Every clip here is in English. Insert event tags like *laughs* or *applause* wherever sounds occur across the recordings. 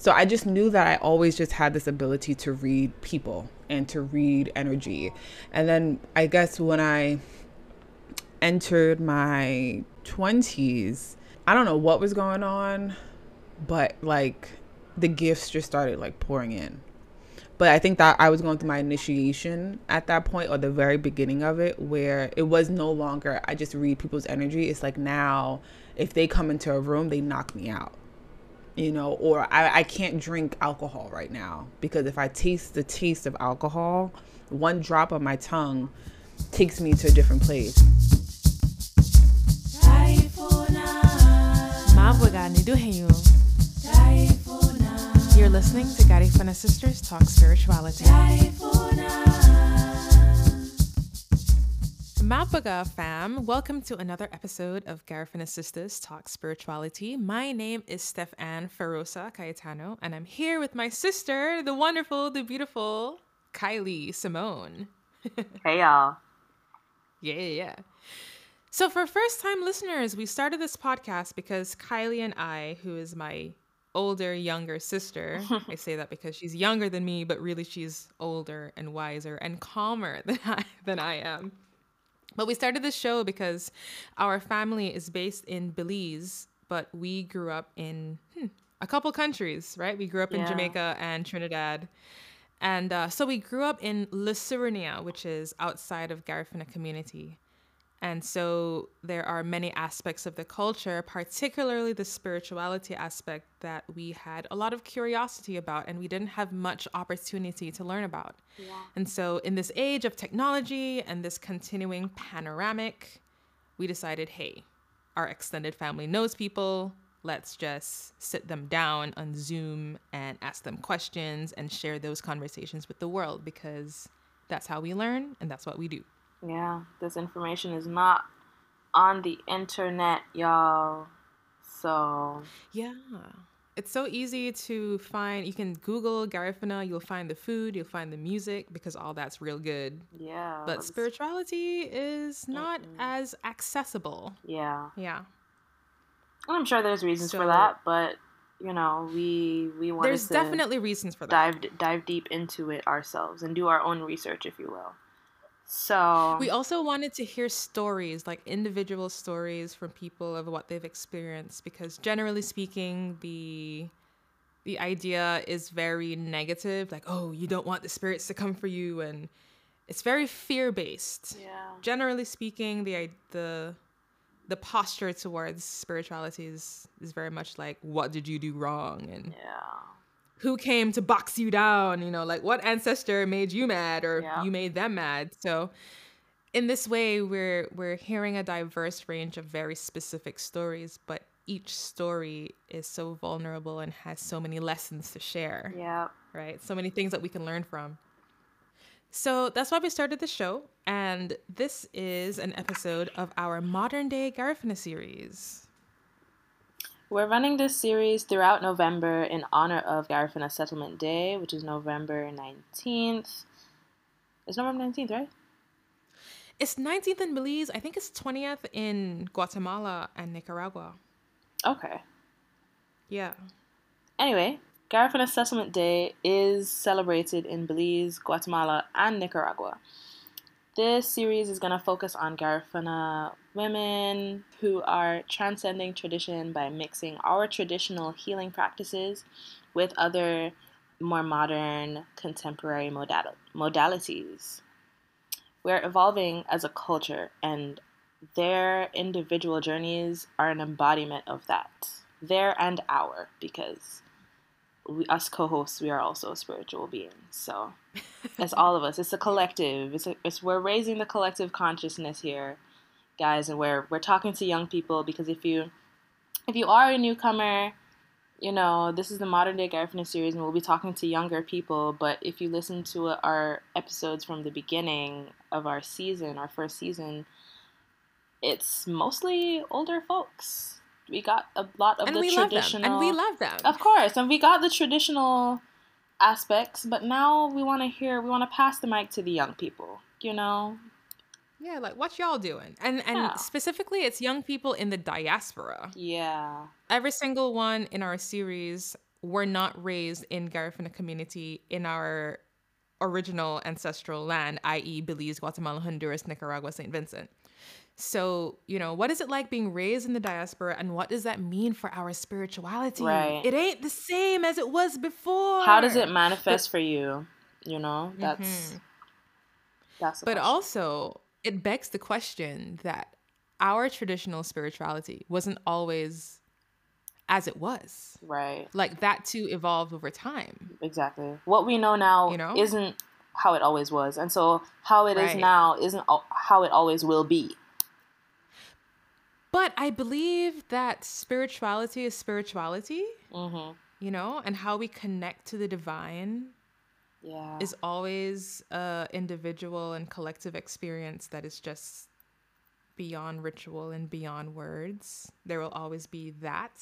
So I just knew that I always just had this ability to read people and to read energy. And then I guess when I entered my 20s, I don't know what was going on, but like the gifts just started like pouring in. But I think that I was going through my initiation at that point or the very beginning of it where it was no longer I just read people's energy. It's like now if they come into a room, they knock me out you know, or I, I can't drink alcohol right now because if I taste the taste of alcohol, one drop on my tongue takes me to a different place. You're listening to Garifuna Sisters Talk Spirituality. Mabuiga fam, welcome to another episode of Garifuna Sisters Talk Spirituality. My name is Steph Ann Ferosa Cayetano, and I'm here with my sister, the wonderful, the beautiful Kylie Simone. *laughs* hey y'all. Yeah, yeah. So for first time listeners, we started this podcast because Kylie and I, who is my older, younger sister, *laughs* I say that because she's younger than me, but really she's older and wiser and calmer *laughs* than I than I am. But we started this show because our family is based in Belize, but we grew up in hmm, a couple countries, right? We grew up in Jamaica and Trinidad. And uh, so we grew up in Le Surinea, which is outside of Garifuna community. And so there are many aspects of the culture, particularly the spirituality aspect, that we had a lot of curiosity about and we didn't have much opportunity to learn about. Yeah. And so, in this age of technology and this continuing panoramic, we decided hey, our extended family knows people. Let's just sit them down on Zoom and ask them questions and share those conversations with the world because that's how we learn and that's what we do. Yeah, this information is not on the internet, y'all. So, yeah. It's so easy to find. You can Google Garifuna, you'll find the food, you'll find the music because all that's real good. Yeah. But spirituality is not mm-hmm. as accessible. Yeah. Yeah. And I'm sure there's reasons so, for that, but you know, we we want to There's definitely reasons for that. Dive dive deep into it ourselves and do our own research if you will. So we also wanted to hear stories, like individual stories from people of what they've experienced, because generally speaking, the the idea is very negative, like oh, you don't want the spirits to come for you, and it's very fear based. Yeah. Generally speaking, the the the posture towards spirituality is is very much like what did you do wrong and yeah who came to box you down, you know, like what ancestor made you mad or yeah. you made them mad. So in this way we're we're hearing a diverse range of very specific stories, but each story is so vulnerable and has so many lessons to share. Yeah. Right? So many things that we can learn from. So that's why we started the show, and this is an episode of our modern day Garifuna series. We're running this series throughout November in honor of Garifuna Settlement Day, which is November 19th. It's November 19th, right? It's 19th in Belize. I think it's 20th in Guatemala and Nicaragua. Okay. Yeah. Anyway, Garifuna Settlement Day is celebrated in Belize, Guatemala, and Nicaragua. This series is going to focus on Garifuna women who are transcending tradition by mixing our traditional healing practices with other more modern contemporary modal- modalities. We're evolving as a culture, and their individual journeys are an embodiment of that. Their and our, because we, us co-hosts, we are also spiritual beings. So it's all of us. It's a collective. It's, a, it's we're raising the collective consciousness here, guys, and we're we're talking to young people because if you if you are a newcomer, you know this is the modern day Garifuna series, and we'll be talking to younger people. But if you listen to our episodes from the beginning of our season, our first season, it's mostly older folks we got a lot of and the traditional and we love them of course and we got the traditional aspects but now we want to hear we want to pass the mic to the young people you know yeah like what y'all doing and and yeah. specifically it's young people in the diaspora yeah every single one in our series were not raised in Garifuna community in our original ancestral land, i.e., Belize, Guatemala, Honduras, Nicaragua, St. Vincent. So, you know, what is it like being raised in the diaspora and what does that mean for our spirituality? Right. It ain't the same as it was before. How does it manifest for you? You know, that's Mhm. that's. But question. also, it begs the question that our traditional spirituality wasn't always as it was. right, Like that too evolved over time. exactly. What we know now You know? isn't how it always was, and so how it is Right. now isn't how it always will be. But I believe that spirituality is spirituality, hmm you know, and how we connect to the divine Yeah. is always a individual and collective experience that is just beyond ritual and beyond words. There will always be that.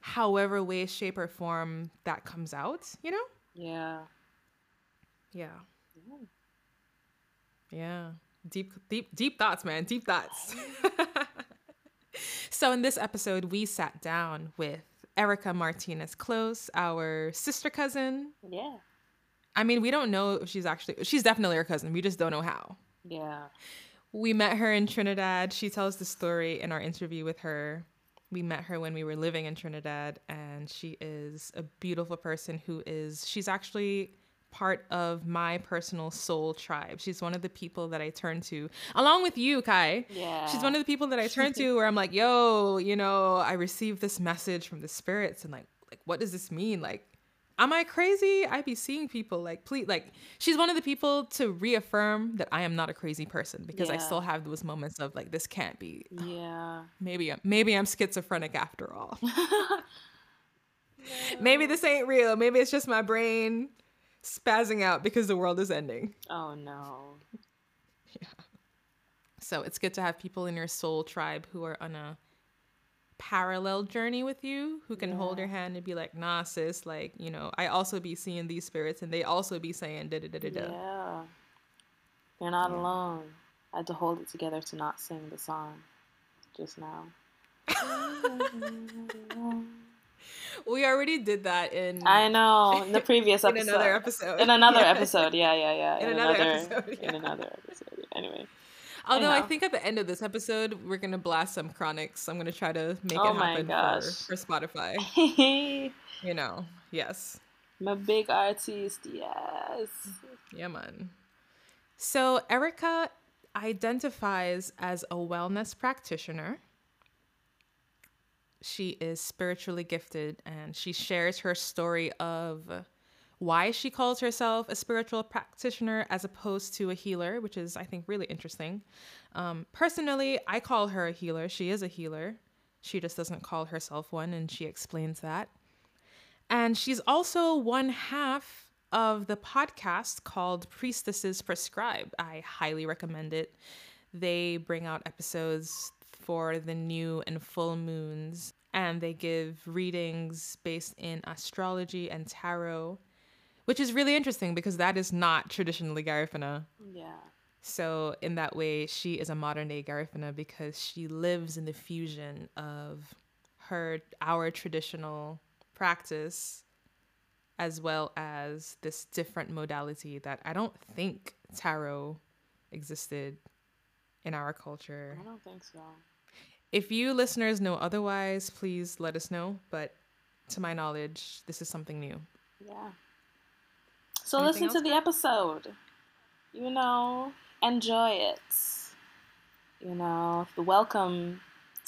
However way, shape, or form that comes out, you know? yeah. Yeah. Yeah. Deep deep deep thoughts, man. Deep thoughts. *laughs* so in this episode, we sat down with Erica Martinez Close, our sister cousin. Yeah. I mean, we don't know if she's actually she's definitely our cousin. We just don't know how. Yeah. We met her in Trinidad. She tells the story in our interview with her. We met her when we were living in Trinidad, and she is a beautiful person who is, she's actually part of my personal soul tribe. She's one of the people that I turn to, along with you, Kai. Yeah. She's one of the people that I turn to *laughs* where I'm like, yo, you know, I received this message from the spirits, and like, like, what does this mean? Like, am I crazy? I'd be seeing people like, please, like, she's one of the people to reaffirm that I am not a crazy person because I still have those moments of like, this can't be. Yeah. *sighs* Maybe, I'm- maybe I'm schizophrenic after all. *laughs* maybe this ain't real. Maybe it's just my brain spazzing out because the world is ending. Oh no. Yeah. So it's good to have people in your soul tribe who are on a parallel journey with you, who can hold your hand and be like, nah, sis, like, you know, I also be seeing these spirits and they also be saying da da da da da. Yeah. You're not alone. I had to hold it together to not sing the song just now. *laughs* *laughs* We already did that in I know. In the previous *laughs* episode. in another episode. In another Yes. *laughs* episode. Yeah, yeah, yeah. In another episode, In another episode. Anyway. Although I know. think at the end of this episode, we're gonna blast some Chronixx. I'm gonna try to make Oh it happen for, for Spotify. *laughs* You know, yes. I'm a big artist. Yes. Yeah, man. So Erica identifies as a wellness practitioner. She is spiritually gifted and she shares her story of why she calls herself a spiritual practitioner as opposed to a healer, which is, I think, really interesting. Um, personally, I call her a healer. She is a healer. She just doesn't call herself one, and she explains that. And she's also one half of the podcast called Priestesses Prescribe. I highly recommend it. They bring out episodes for the new and full moons, and they give readings based in astrology and tarot, which is really interesting because that is not traditionally Garifuna. Yeah. So in that way, she is a modern day Garifuna because she lives in the fusion of her our traditional practice as well as this different modality that I don't think tarot existed in our culture. I don't think so. If you listeners know otherwise, please let us know. But to my knowledge, this is something new. Yeah. So Anything listen to the episode. You know, enjoy it. You know, welcome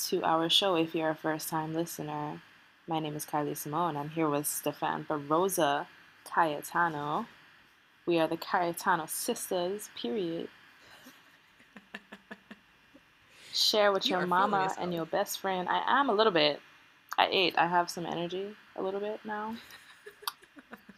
to our show if you're a first time listener. My name is Kylie Simone. I'm here with Stefan Barosa Cayetano. We are the Cayetano sisters, period. Share with You your mama and your best friend. I am a little bit. I ate. I have some energy a little bit now.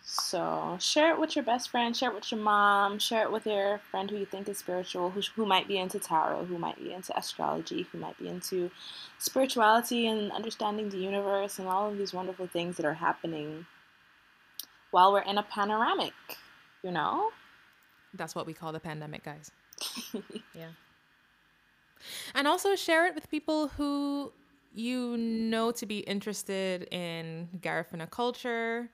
So share it with your best friend, share it with your mom, share it with your friend who you think is spiritual, who, who might be into tarot, who might be into astrology, who might be into spirituality and understanding the universe and all of these wonderful things that are happening while we're in a panoramic, you know? That's what we call the pandemic, guys. *laughs* yeah. And also share it with people who you know to be interested in Garifuna culture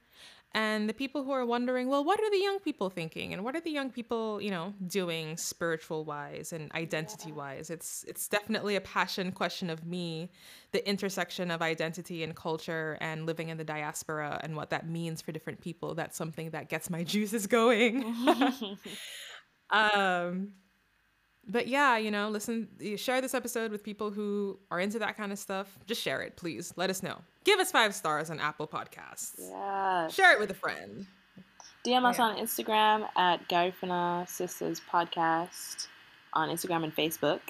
and the people who are wondering, well, what are the young people thinking and what are the young people, you know, doing spiritual wise and identity wise? It's it's definitely a passion question of me, the intersection of identity and culture and living in the diaspora and what that means for different people. That's something that gets my *laughs* juices going. *laughs* *laughs* um but yeah, you know, listen, share this episode with people who are into that kind of stuff. Just share it, please. Let us know. Give us five stars on Apple Podcasts. Yeah. Share it with a friend. DM us yeah. on Instagram at Garifuna Sisters Podcast on Instagram and Facebook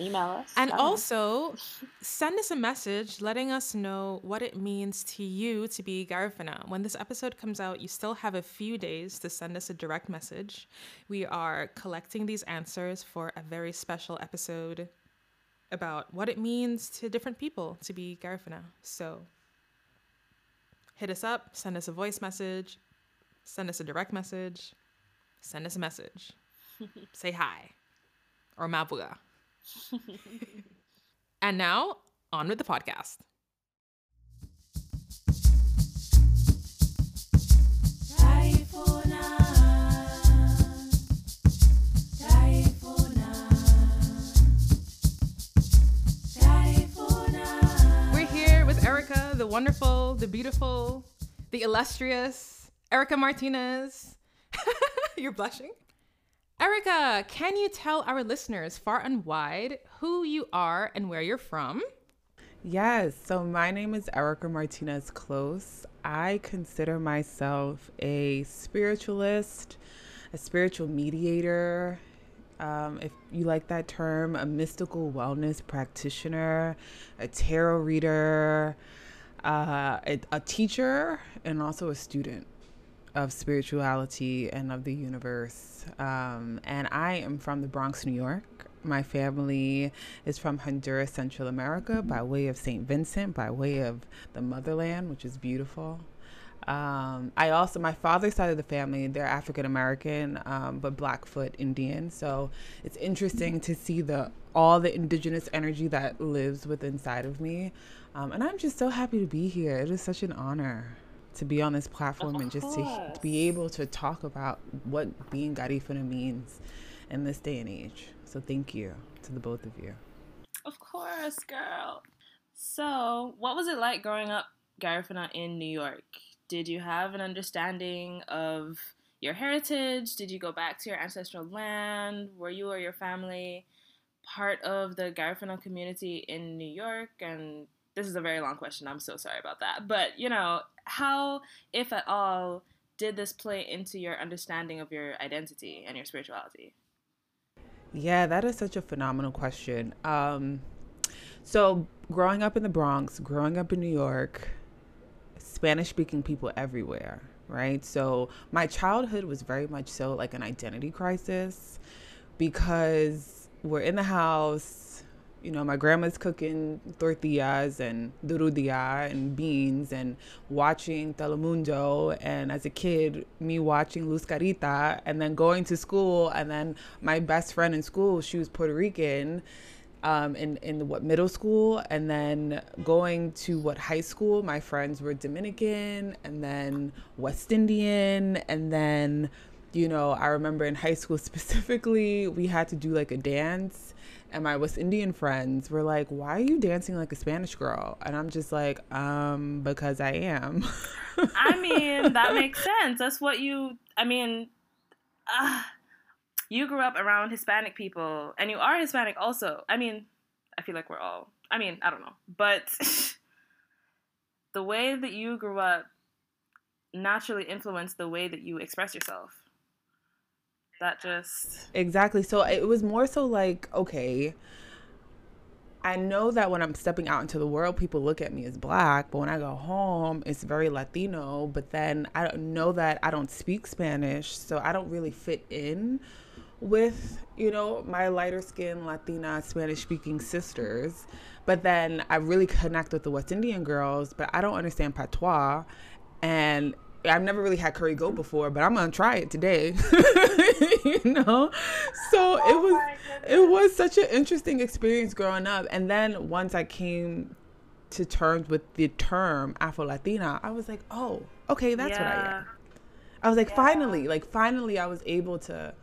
email us. And also send us a message letting us know what it means to you to be Garifuna. When this episode comes out, you still have a few days to send us a direct message. We are collecting these answers for a very special episode about what it means to different people to be Garifuna. So hit us up, send us a voice message, send us a direct message, send us a message. *laughs* Say hi or mabuiga. *laughs* and now, on with the podcast. We're here with Erica, the wonderful, the beautiful, the illustrious Erica Martinez. *laughs* You're blushing? Erica, can you tell our listeners far and wide who you are and where you're from? Yes, so my name is Erica Martinez Close. I consider myself a spiritualist, a spiritual mediator, um, if you like that term, a mystical wellness practitioner, a tarot reader, uh, a, a teacher, and also a student of spirituality and of the universe. Um, and I am from the Bronx, New York. My family is from Honduras, Central America, by way of St. Vincent, by way of the motherland, which is beautiful. Um, I also, my father's side of the family, they're African American, um, but Blackfoot Indian. So it's interesting to see the all the indigenous energy that lives within inside of me. Um, and I'm just so happy to be here. It is such an honor to be on this platform of and just to, to, be able to talk about what being Garifuna means in this day and age. So thank you to the both of you. Of course, girl. So, what was it like growing up Garifuna in New York? Did you have an understanding of your heritage? Did you go back to your ancestral land? Were you or your family part of the Garifuna community in New York? And this is a very long question. I'm so sorry about that. But, you know, how, if at all, did this play into your understanding of your identity and your spirituality? Yeah, that is such a phenomenal question. Um, so, growing up in the Bronx, growing up in New York, Spanish speaking people everywhere, right? So, my childhood was very much so like an identity crisis because we're in the house, you know, my grandma's cooking tortillas and durudia and beans and watching Telemundo. And as a kid, me watching Luz Clarita and then going to school. And then my best friend in school, she was Puerto Rican um, in, in what middle school. And then going to what high school, my friends were Dominican and then West Indian. And then, you know, I remember in high school *laughs* specifically, we had to do like a dance and my West Indian friends were like, "Why are you dancing like a Spanish girl?" And I'm just like, "Um, because I am." I *laughs* mean, that makes sense. That's what you. I mean, uh, you grew up around Hispanic people, and you are Hispanic also. I mean, I feel like we're all. I mean, I don't know, but *laughs* the way that you grew up naturally influenced the way that you express yourself that just exactly so it was more so like okay I know that when I'm stepping out into the world, people look at me as black, but when I go home, it's very Latino. But then I don't know that I don't speak Spanish, so I don't really fit in with, you know, my lighter skinned Latina Spanish speaking sisters. But then I really connect with the West Indian girls, but I don't understand patois. And I've never really had curry goat before, but I'm gonna try it today. *laughs* you know, so oh it was it was such an interesting experience growing up. And then once I came to terms with the term Afro Latina, I was like, oh, okay, that's yeah. what I am. I was like, yeah. finally, like finally, I was able to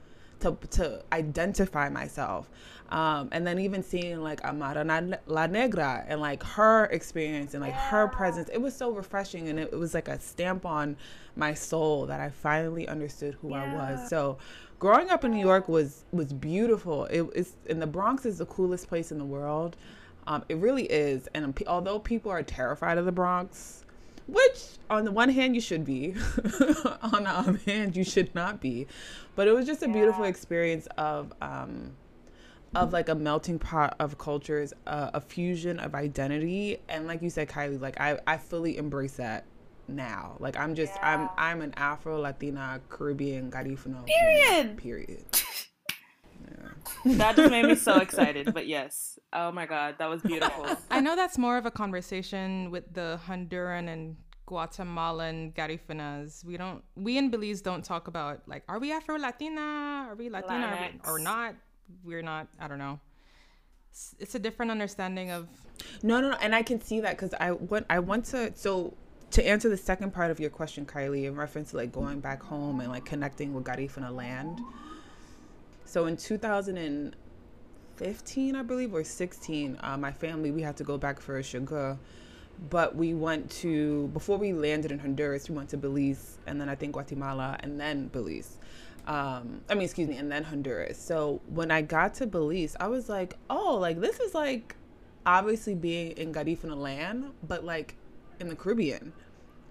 to to identify myself. Um, and then even seeing like Amara La Negra and like her experience and like yeah. her presence, it was so refreshing and it, it, was like a stamp on my soul that I finally understood who yeah. I was. So growing up in New York was was beautiful. It is and the Bronx is the coolest place in the world. Um, it really is. And although people are terrified of the Bronx, which on the one hand you should be, *laughs* on the other hand you should not be, but it was just a yeah. beautiful experience of. Um, of like a melting pot of cultures, uh, a fusion of identity, and like you said, Kylie, like I, I fully embrace that now. Like I'm just yeah. I'm I'm an Afro Latina Caribbean Garifuna. Period. Period. *laughs* Yeah. That just made me so *laughs* excited. But yes, oh my god, that was beautiful. I know that's more of a conversation with the Honduran and Guatemalan Garifunas. We don't we in Belize don't talk about like are we Afro Latina? Are we Latina or not? We're not. I don't know. It's, a different understanding of. No, no, no, and I can see that because I went. I went to so to answer the second part of your question, Kylie, in reference to like going back home and like connecting with Garifuna land. So in 2015, I believe, or 16, uh, my family we had to go back for a dugu, but we went to before we landed in Honduras, we went to Belize, and then I think Guatemala, and then Belize. Um, I mean, excuse me, and then Honduras. So when I got to Belize, I was like, oh, like this is like obviously being in Garifuna land, but like in the Caribbean.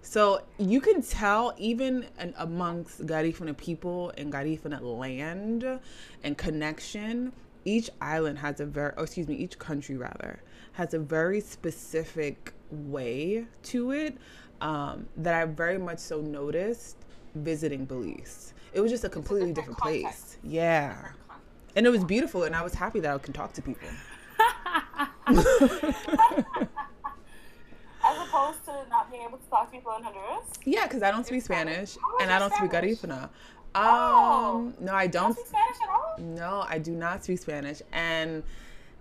So you can tell even amongst Garifuna people and Garifuna land and connection, each island has a very, excuse me, each country rather, has a very specific way to it um, that I very much so noticed visiting Belize. It was just a completely a different, different place. Yeah. And it was beautiful, and I was happy that I could talk to people. *laughs* As opposed to not being able to talk to people in Honduras? Yeah, because I don't speak Spanish, oh, and I don't Spanish? speak Garifuna. Oh. Um, no, I don't. speak Spanish at all? No, I do not speak Spanish. And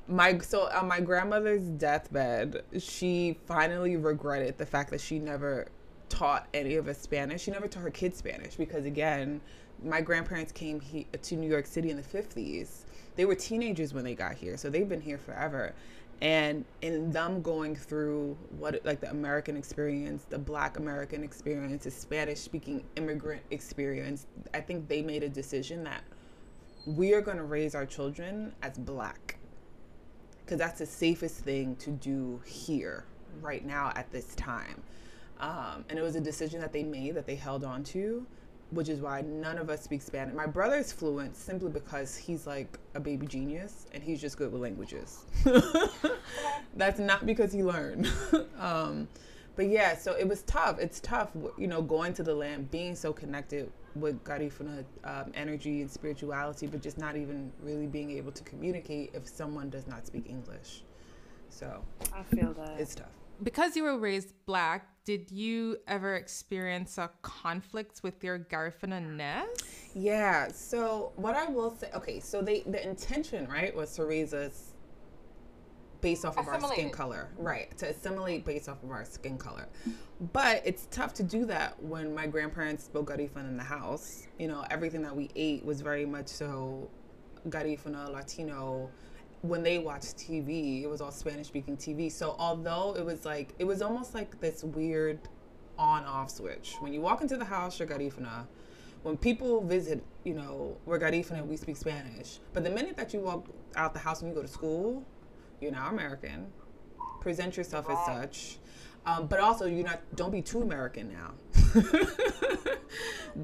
my so on my grandmother's deathbed, she finally regretted the fact that she never taught any of us Spanish. She never taught her kids Spanish because again, my grandparents came he, to New York City in the 50s. They were teenagers when they got here, so they've been here forever. And in them going through what like the american experience the black american experience the spanish speaking immigrant experience i think they made a decision that we are going to raise our children as black. Because that's the safest thing to do here right now at this time. Um, and it was a decision that they made that they held on to which is why none of us speak Spanish. My brother is fluent simply because he's like a baby genius and he's just good with languages. *laughs* That's not because he learned. *laughs* um, but yeah, so it was tough. It's tough, you know, going to the land, being so connected with Garifuna um, energy and spirituality, but just not even really being able to communicate if someone does not speak English. So I feel that it's tough because you were raised black, did you ever experience a conflict with your Garifuna-ness? Yeah. So what I will say, okay, so they the intention, right, was to raise us based off of our skin color, right? To assimilate based off of our skin color. But it's tough to do that when my grandparents spoke Garifuna in the house. You know, everything that we ate was very much so Garifuna, Latino when they watched TV, it was all Spanish speaking TV. So although it was like it was almost like this weird on off switch. When you walk into the house, you're Garifuna. When people visit, you know, we're Garifuna, we speak Spanish. But the minute that you walk out the house and you go to school, you're now American. Present yourself as such. Um, but also, you're not. Don't be too American now. *laughs*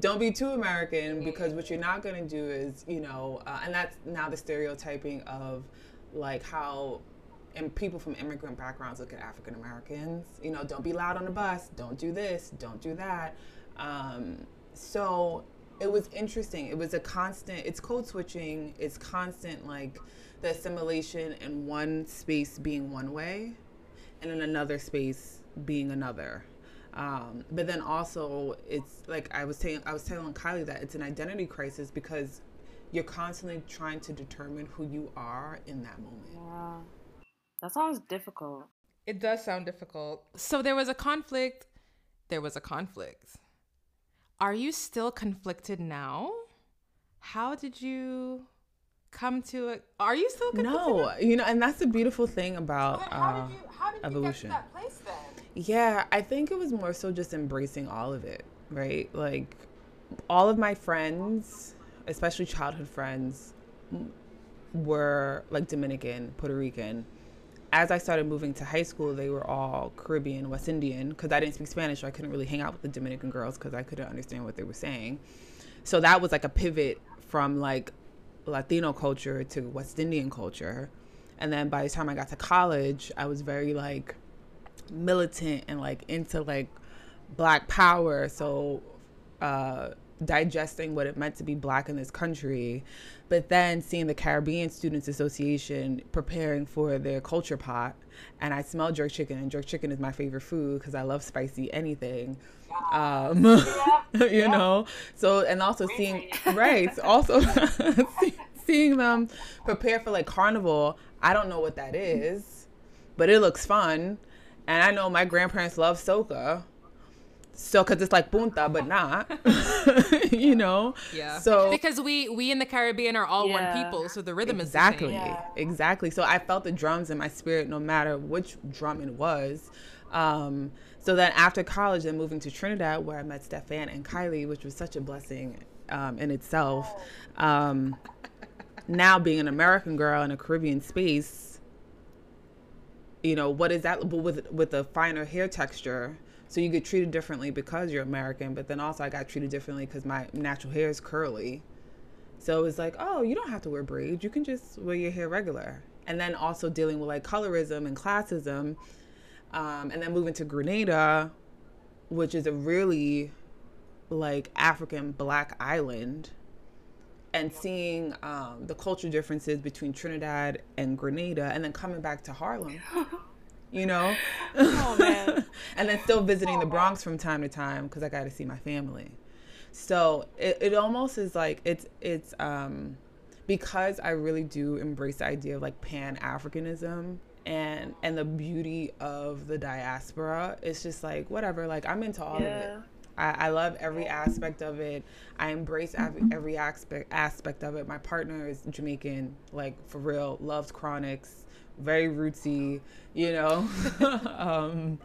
don't be too American because what you're not going to do is, you know, uh, and that's now the stereotyping of like how and people from immigrant backgrounds look at African Americans. You know, don't be loud on the bus. Don't do this. Don't do that. Um, so it was interesting. It was a constant. It's code switching. It's constant, like the assimilation in one space being one way, and in another space being another. Um, but then also, it's like I was saying. I was telling Kylie that it's an identity crisis because you're constantly trying to determine who you are in that moment. Yeah. That sounds difficult. It does sound difficult. So there was a conflict. There was a conflict. Are you still conflicted now? How did you come to it? Are you still conflicted? No, now? you know, and that's the beautiful thing about uh, evolution. place then? Yeah, I think it was more so just embracing all of it, right? Like all of my friends, especially childhood friends, were like Dominican, Puerto Rican. As I started moving to high school, they were all Caribbean, West Indian, because I didn't speak Spanish, so I couldn't really hang out with the Dominican girls because I couldn't understand what they were saying. So that was like a pivot from like Latino culture to West Indian culture. And then by the time I got to college, I was very like militant and like into like black power. So uh, digesting what it meant to be black in this country, but then seeing the Caribbean Students Association preparing for their culture pot, and I smell jerk chicken, and jerk chicken is my favorite food because I love spicy anything. Um, *laughs* you know, so and also seeing right, also *laughs* seeing them prepare for like carnival. I don't know what that is, but it looks fun, and I know my grandparents love soca so because it's like punta but *laughs* not *laughs* you know yeah so because we we in the caribbean are all Yeah. one people so the rhythm exactly is the same. Yeah. exactly so i felt the drums in my spirit no matter which drum it was um so then after college and moving to trinidad where i met stefan and kylie which was such a blessing um, in itself um now being an american girl in a caribbean space you know what is that but with with a finer hair texture so you get treated differently because you're american but then also i got treated differently because my natural hair is curly. So it's like oh you don't have to wear braids. You can just wear your hair regular. And then also dealing with like colorism and classism um, and then moving to grenada which is a really like african black island and seeing um, the cultural differences between Trinidad and Grenada, and then coming back to Harlem, *laughs* you know, Oh man. *laughs* and then still visiting the Bronx from time to time because I got to see my family. So it, it almost is like it's it's um, because I really do embrace the idea of like Pan Africanism and and the beauty of the diaspora. It's just like whatever. Like I'm into all of it. I, I love every aspect of it. I embrace every, every aspect aspect of it. My partner is Jamaican, like for real, loves Chronixx, very rootsy, you know. *laughs* um,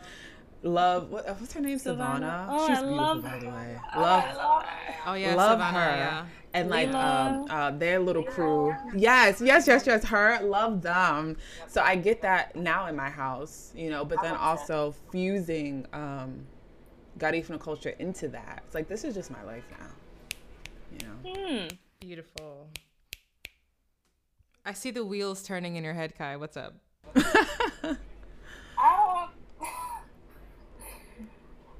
love what, what's her name? Sevana. Sevana. Oh, She's I beautiful, love by the her. way. Oh, Love, I love oh yeah love Sevana, her. yeah And like um, uh, their little crew. Yes, yes, yes, yes. Her, love them. So I get that now in my house, you know. But then also fusing um, Garifuna culture into that. It's like this is just my life now, you know. Hmm. beautiful i see the wheels turning in your head kai what's up I *laughs* don't. Um, *laughs*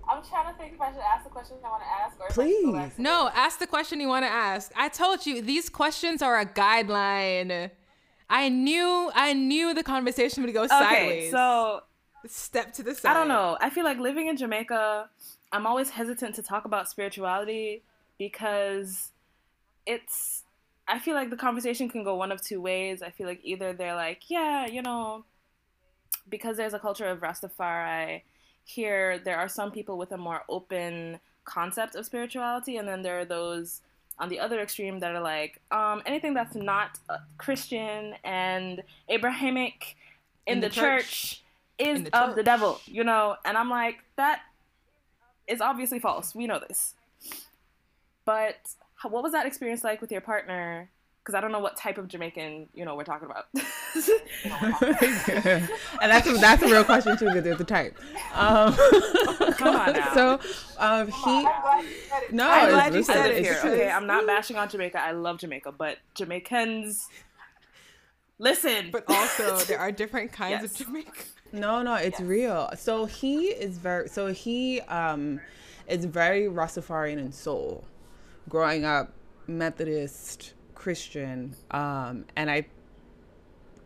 I'm trying to think if I should ask the questions I want to ask or if I should go back Please. to no ask the question you want to ask i told you these questions are a guideline i knew i knew the conversation would go Okay, sideways so step to the side I don't know. I feel like living in Jamaica, I'm always hesitant to talk about spirituality because it's. I feel like the conversation can go one of two ways. I feel like either they're like, yeah, you know, because there's a culture of Rastafari here, there are some people with a more open concept of spirituality, and then there are those on the other extreme that are like, um, anything that's not uh, Christian and Abrahamic in, In the, the church, church. is the of the devil, you know? And I'm like, that is obviously false. We know this. But how, what was that experience like with your partner? Because I don't know what type of Jamaican, you know, we're talking about. *laughs* and that's a, that's a real question too, because there's a type. Um, *laughs* Come on now. *laughs* so um, he. I'm glad you said it. No, I'm glad you said it it's here. Okay, I'm not bashing on Jamaica. I love Jamaica, but Jamaicans, listen. but also there are different kinds Yes. of jamaica No, no, it's real. So he is very so he um is very Rastafarian in soul. Growing up Methodist Christian um and I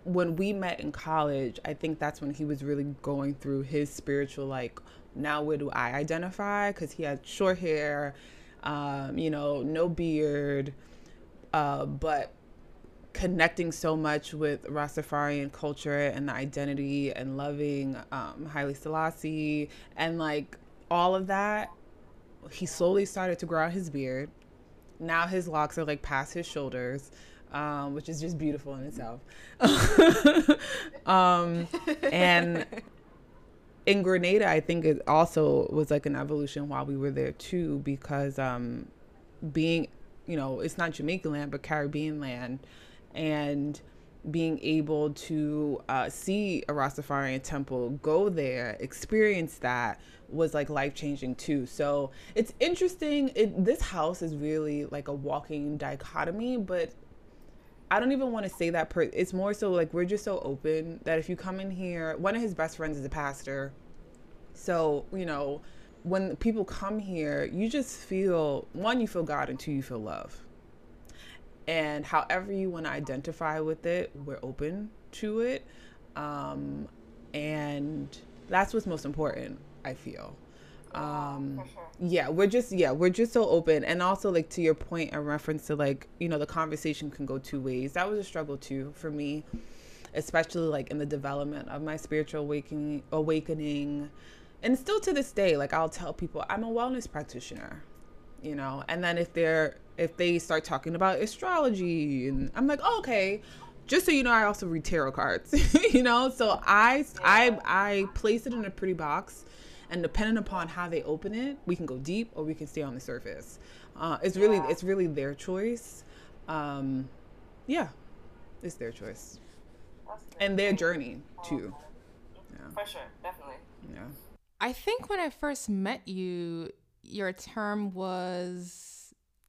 when we met in college, I think that's when he was really going through his spiritual like now where do I identify cuz he had short hair um you know, no beard uh but connecting so much with Rastafarian culture and the identity and loving um, Haile Selassie and like all of that, he slowly started to grow out his beard. Now his locks are like past his shoulders, um, which is just beautiful in itself. *laughs* um, and in Grenada, I think it also was like an evolution while we were there too, because um, being, you know, it's not Jamaican land, but Caribbean land, and being able to uh, see a Rastafarian temple, go there, experience that was like life changing too. So it's interesting. It, this house is really like a walking dichotomy, but I don't even want to say that. Per- it's more so like we're just so open that if you come in here, one of his best friends is a pastor. So, you know, when people come here, you just feel one, you feel God, and two, you feel love. And however you want to identify with it, we're open to it. Um, and that's what's most important, I feel. Um yeah we're just yeah we're just so open. And also like to your point in reference to like you know the conversation can go two ways. That was a struggle too for me especially like in the development of my spiritual awakening awakening. And still to this day like i'll tell people i'm a wellness practitioner you know? And then if they're if they start talking about astrology and i'm like oh, okay. Just so you know i also read tarot cards *laughs* you know? So i i i place it in a pretty box and depending upon how they open it we can go deep or we can stay on the surface. Uh, it's really yeah. it's really their choice. Um, yeah it's their choice. And their journey too. Yeah. for sure definitely. Yeah. I think when i first met you your term was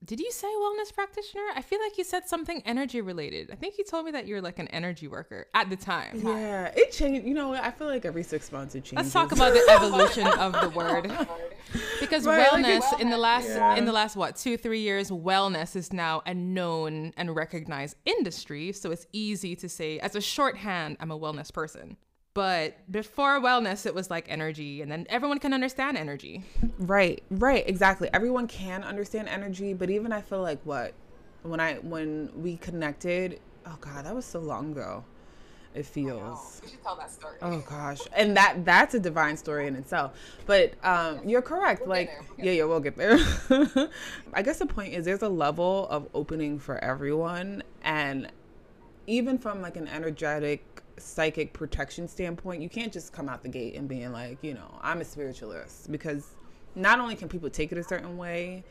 did you say wellness practitioner? I feel like you said something energy related. I think you told me that you're like an energy worker at the time. Yeah, it changed. You know, I feel like every six months it changes. Let's talk about the *laughs* evolution of the word, *laughs* because right, wellness like in the last yeah. in the last what two three years, wellness is now a known and recognized industry. So it's easy to say as a shorthand, I'm a wellness person. But before wellness, it was like energy, and then everyone can understand energy. Right, right, exactly. Everyone can understand energy, but even I feel like what when I when we connected, oh god, that was so long ago. It feels. We should tell that story. Oh gosh, and that that's a divine story in itself. But um, you're correct. We'll like, we'll yeah, yeah, we'll get there. *laughs* I guess the point is there's a level of opening for everyone, and even from like an energetic psychic protection standpoint, you can't just come out the gate and being like, you know, I'm a spiritualist because not only can people take it a certain way,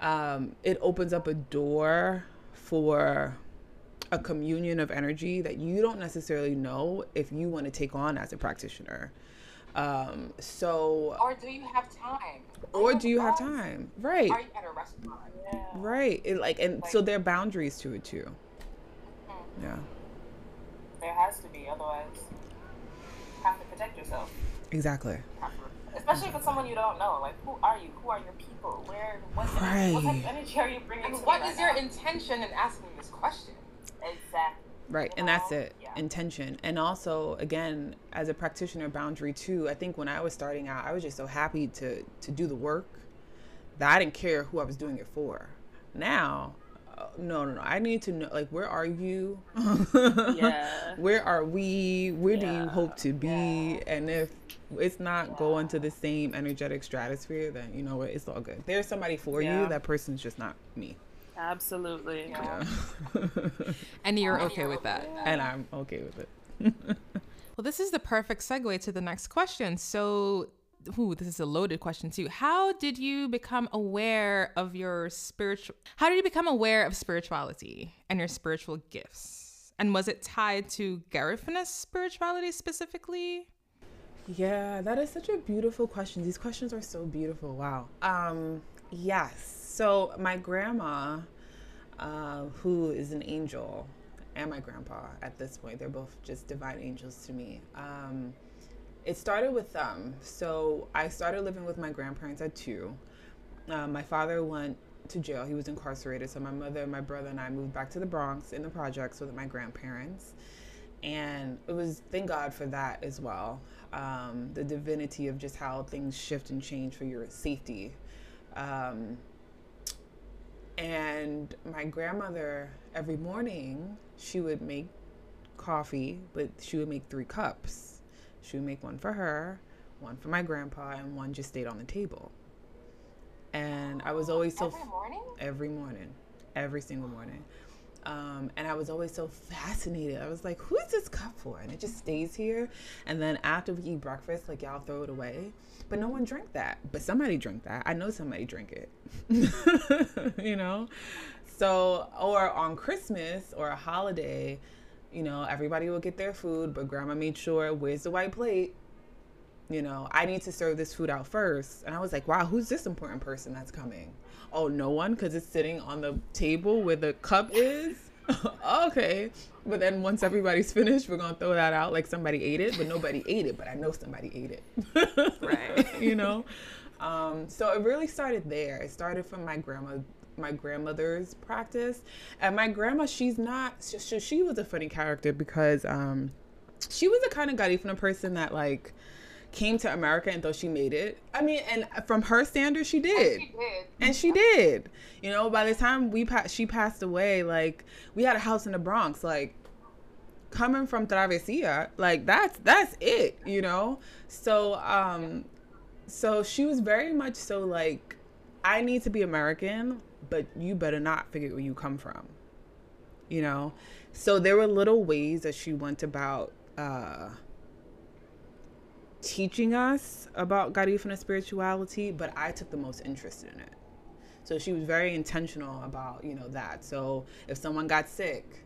um, it opens up a door for a communion of energy that you don't necessarily know if you want to take on as a practitioner. Um, so, or do you have time? Or do you have time? Right. Are you at a restaurant? Yeah. Right. It, like, and like, so there are boundaries to it too. Mm-hmm. Yeah. There has to be, otherwise, you have to protect yourself. Exactly. Especially if it's someone you don't know. Like, who are you? Who are your people? Where? What's right. what type of energy are you bringing? I mean, what is your intention in asking this question? Exactly. Right, and that's it. Yeah. Intention. And also again, as a practitioner boundary too, I think when I was starting out, I was just so happy to to do the work that I didn't care who I was doing it for. Now, no, no, no. I need to know, like, where are you? yeah. *laughs* Where are we? Where yeah. do you hope to be? Yeah. And if it's not yeah. going to the same energetic stratosphere, then you know what? It's all good. There's somebody for you. That person's just not me. Absolutely. Yeah. *laughs* and you're okay with that. And I'm okay with it. *laughs* well, this is the perfect segue to the next question. So, ooh, this is a loaded question too. How did you become aware of your spiritual? How did you become aware of spirituality and your spiritual gifts? And was it tied to Garifuna spirituality specifically? Yeah, that is such a beautiful question. These questions are so beautiful. Wow. Um, yes. So my grandma, uh, who is an angel, and my grandpa at this point, they're both just divine angels to me. Um, it started with them. So I started living with my grandparents at two. Uh, my father went to jail. He was incarcerated. So my mother, my brother, and I moved back to the Bronx in the projects with my grandparents. And it was, thank God for that as well. Um, the divinity of just how things shift and change for your safety. Um, and my grandmother, every morning, she would make coffee, but she would make three cups. She would make one for her, one for my grandpa, and one just stayed on the table. And I was always so every morning. Every morning, every single morning. Um, and I was always so fascinated. I was like, "Who is this cup for?" And it just stays here. And then after we eat breakfast, like y'all throw it away, but no one drank that. But somebody drank that. I know somebody drank it. *laughs* you know. So, or on Christmas or a holiday, you know, everybody will get their food, but grandma made sure, where's the white plate? You know, I need to serve this food out first. And I was like, wow, who's this important person that's coming? Oh, no one, because it's sitting on the table where the cup is. *laughs* okay. But then once everybody's finished, we're going to throw that out like somebody ate it, but nobody ate it, but I know somebody ate it. *laughs* right. you know? Um, so it really started there. It started from my grandma my grandmother's practice. And my grandma, she's not, she, she was a funny character because um, she was the kind of Garifuna person that like came to America and thought she made it. I mean, and from her standards, she did. And she did. And she did. You know, by the time we pa- she passed away, like we had a house in the Bronx, like coming from Travesia, like that's that's it, you know. So um so she was very much so like I need to be American, but you better not forget where you come from. You know? So there were little ways that she went about uh, teaching us about Garifuna spirituality, but I took the most interest in it. So she was very intentional about, you know, that. So if someone got sick,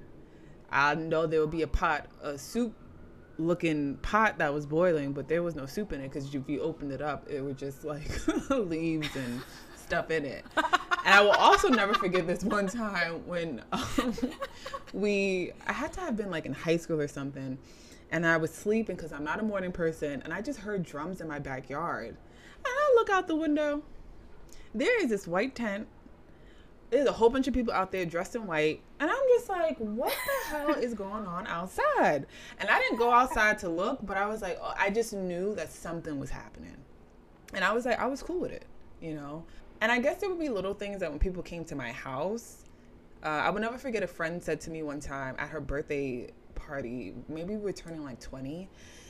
I know there would be a pot, a soup looking pot that was boiling, but there was no soup in it because if you opened it up, it was just like *laughs* leaves and stuff in it. And I will also never forget this one time when um, *laughs* we, I had to have been like in high school or something, and I was sleeping because I'm not a morning person, and I just heard drums in my backyard. And I look out the window. There is this white tent. There's a whole bunch of people out there dressed in white, and I'm just like, what the hell is going on outside? And I didn't go outside to look, but I was like, oh, I just knew that something was happening. And I was like, I was cool with it, you know? And I guess there would be little things that when people came to my house, uh, I would never forget a friend said to me one time at her birthday party, maybe we were turning like 20,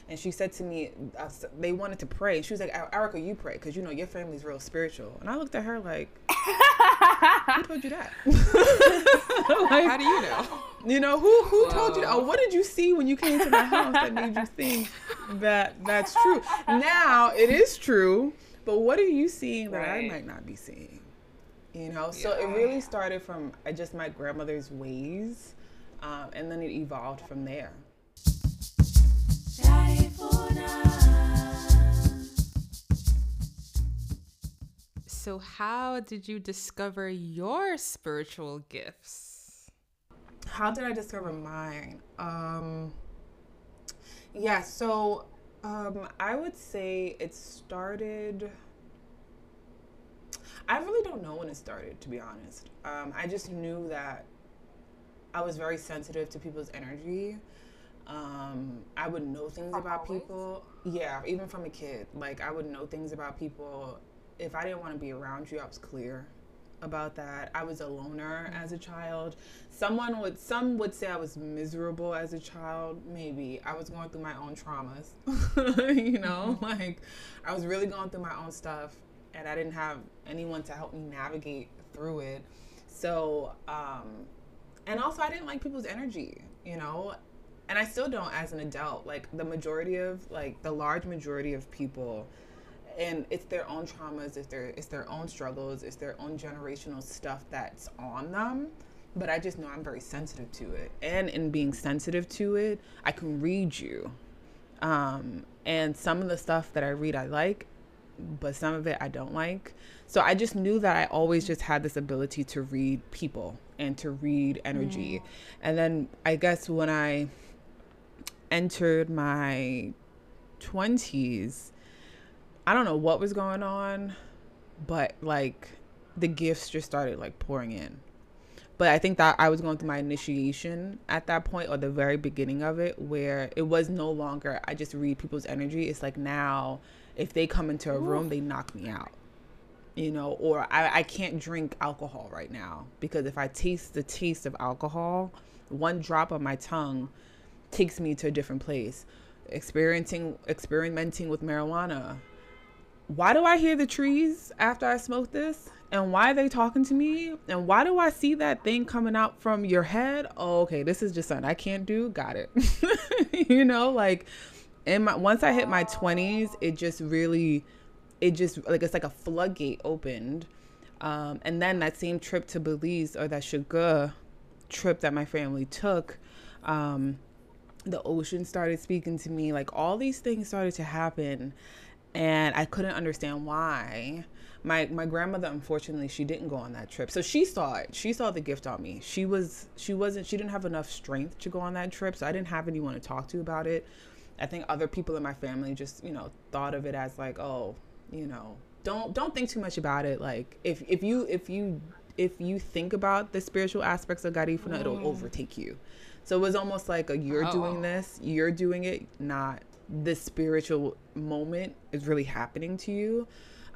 and she said to me, uh, they wanted to pray. She was like, Erica, you pray, because you know your family's real spiritual. And I looked at her like, *laughs* who told you that? *laughs* like, How do you know? You know, who who Whoa. told you that? Or what did you see when you came to my house that made you think that that's true? *laughs* Now, it is true but what are you seeing that right. I might not be seeing? You know, so it really started from uh, just my grandmother's ways, um, and then it evolved from there. So, how did you discover your spiritual gifts? How did I discover mine? Um, yeah, so um, I would say it started. I really don't know when it started, to be honest. Um, I just knew that I was very sensitive to people's energy. Um, I would know things about people. Yeah, even from a kid. Like, I would know things about people. If I didn't want to be around you, I was clear about that. I was a loner as a child. Someone would some would say I was miserable as a child. Maybe I was going through my own traumas. *laughs* you know, mm-hmm. like I was really going through my own stuff and I didn't have anyone to help me navigate through it. So, um and also I didn't like people's energy, you know? And I still don't as an adult. Like the majority of like the large majority of people and it's their own traumas, it's their it's their own struggles, it's their own generational stuff that's on them. But I just know I'm very sensitive to it, and in being sensitive to it, I can read you. Um, and some of the stuff that I read, I like, but some of it I don't like. So I just knew that I always just had this ability to read people and to read energy. Mm. And then I guess when I entered my 20s, I don't know what was going on, but like the gifts just started like pouring in. But I think that I was going through my initiation at that point or the very beginning of it where it was no longer I just read people's energy. It's like now if they come into a room, they knock me out. You know, or I, I can't drink alcohol right now because if I taste the taste of alcohol, one drop on my tongue takes me to a different place. Experiencing experimenting with marijuana. Why do I hear the trees after I smoke this? And why are they talking to me? And why do I see that thing coming out from your head? Oh, okay, this is just something I can't do. Got it. *laughs* you know, like in my once I hit my 20s, it just really it just like it's like a floodgate opened. Um, and then that same trip to Belize or that dugu trip that my family took, um, the ocean started speaking to me. Like all these things started to happen, and I couldn't understand why. My my grandmother, unfortunately, she didn't go on that trip, so she saw it. She saw the gift on me. She was she wasn't she didn't have enough strength to go on that trip, so I didn't have anyone to talk to about it. I think other people in my family just you know thought of it as like oh you know don't don't think too much about it. Like if if you if you if you think about the spiritual aspects of Garifuna, mm. it'll overtake you. So it was almost like a you're oh. doing this, you're doing it, not this spiritual moment is really happening to you.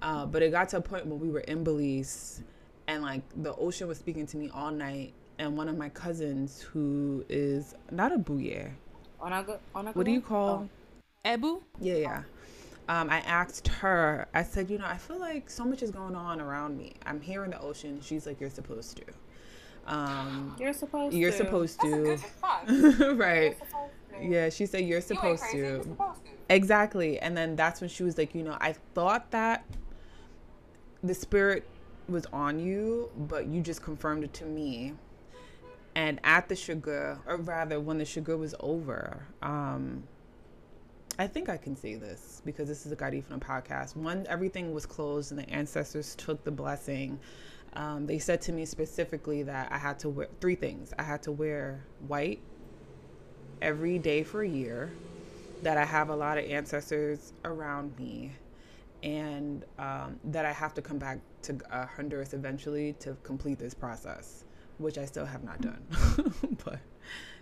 Uh, but it got to a point where we were in Belize and like the ocean was speaking to me all night. And one of my cousins, who is not a buye, what do you call? Oh. Ebu? Yeah, yeah. Um, I asked her, I said, you know, I feel like so much is going on around me. I'm here in the ocean. She's like, you're supposed to. Um, you're supposed to you're to. Supposed to. *laughs* right. Supposed to. Yeah, she said, you're supposed, you to. You're supposed to. Exactly. And then that's when she was like, you know, I thought that the spirit was on you, but you just confirmed it to me. And at the dugu, or rather, when the dugu was over, um, I think I can say this because this is a Garifuna podcast. One, everything was closed and the ancestors took the blessing. Um, they said to me specifically that I had to wear three things. I had to wear white every day for a year, that I have a lot of ancestors around me, and um, that I have to come back to uh, Honduras eventually to complete this process, which I still have not done, *laughs* but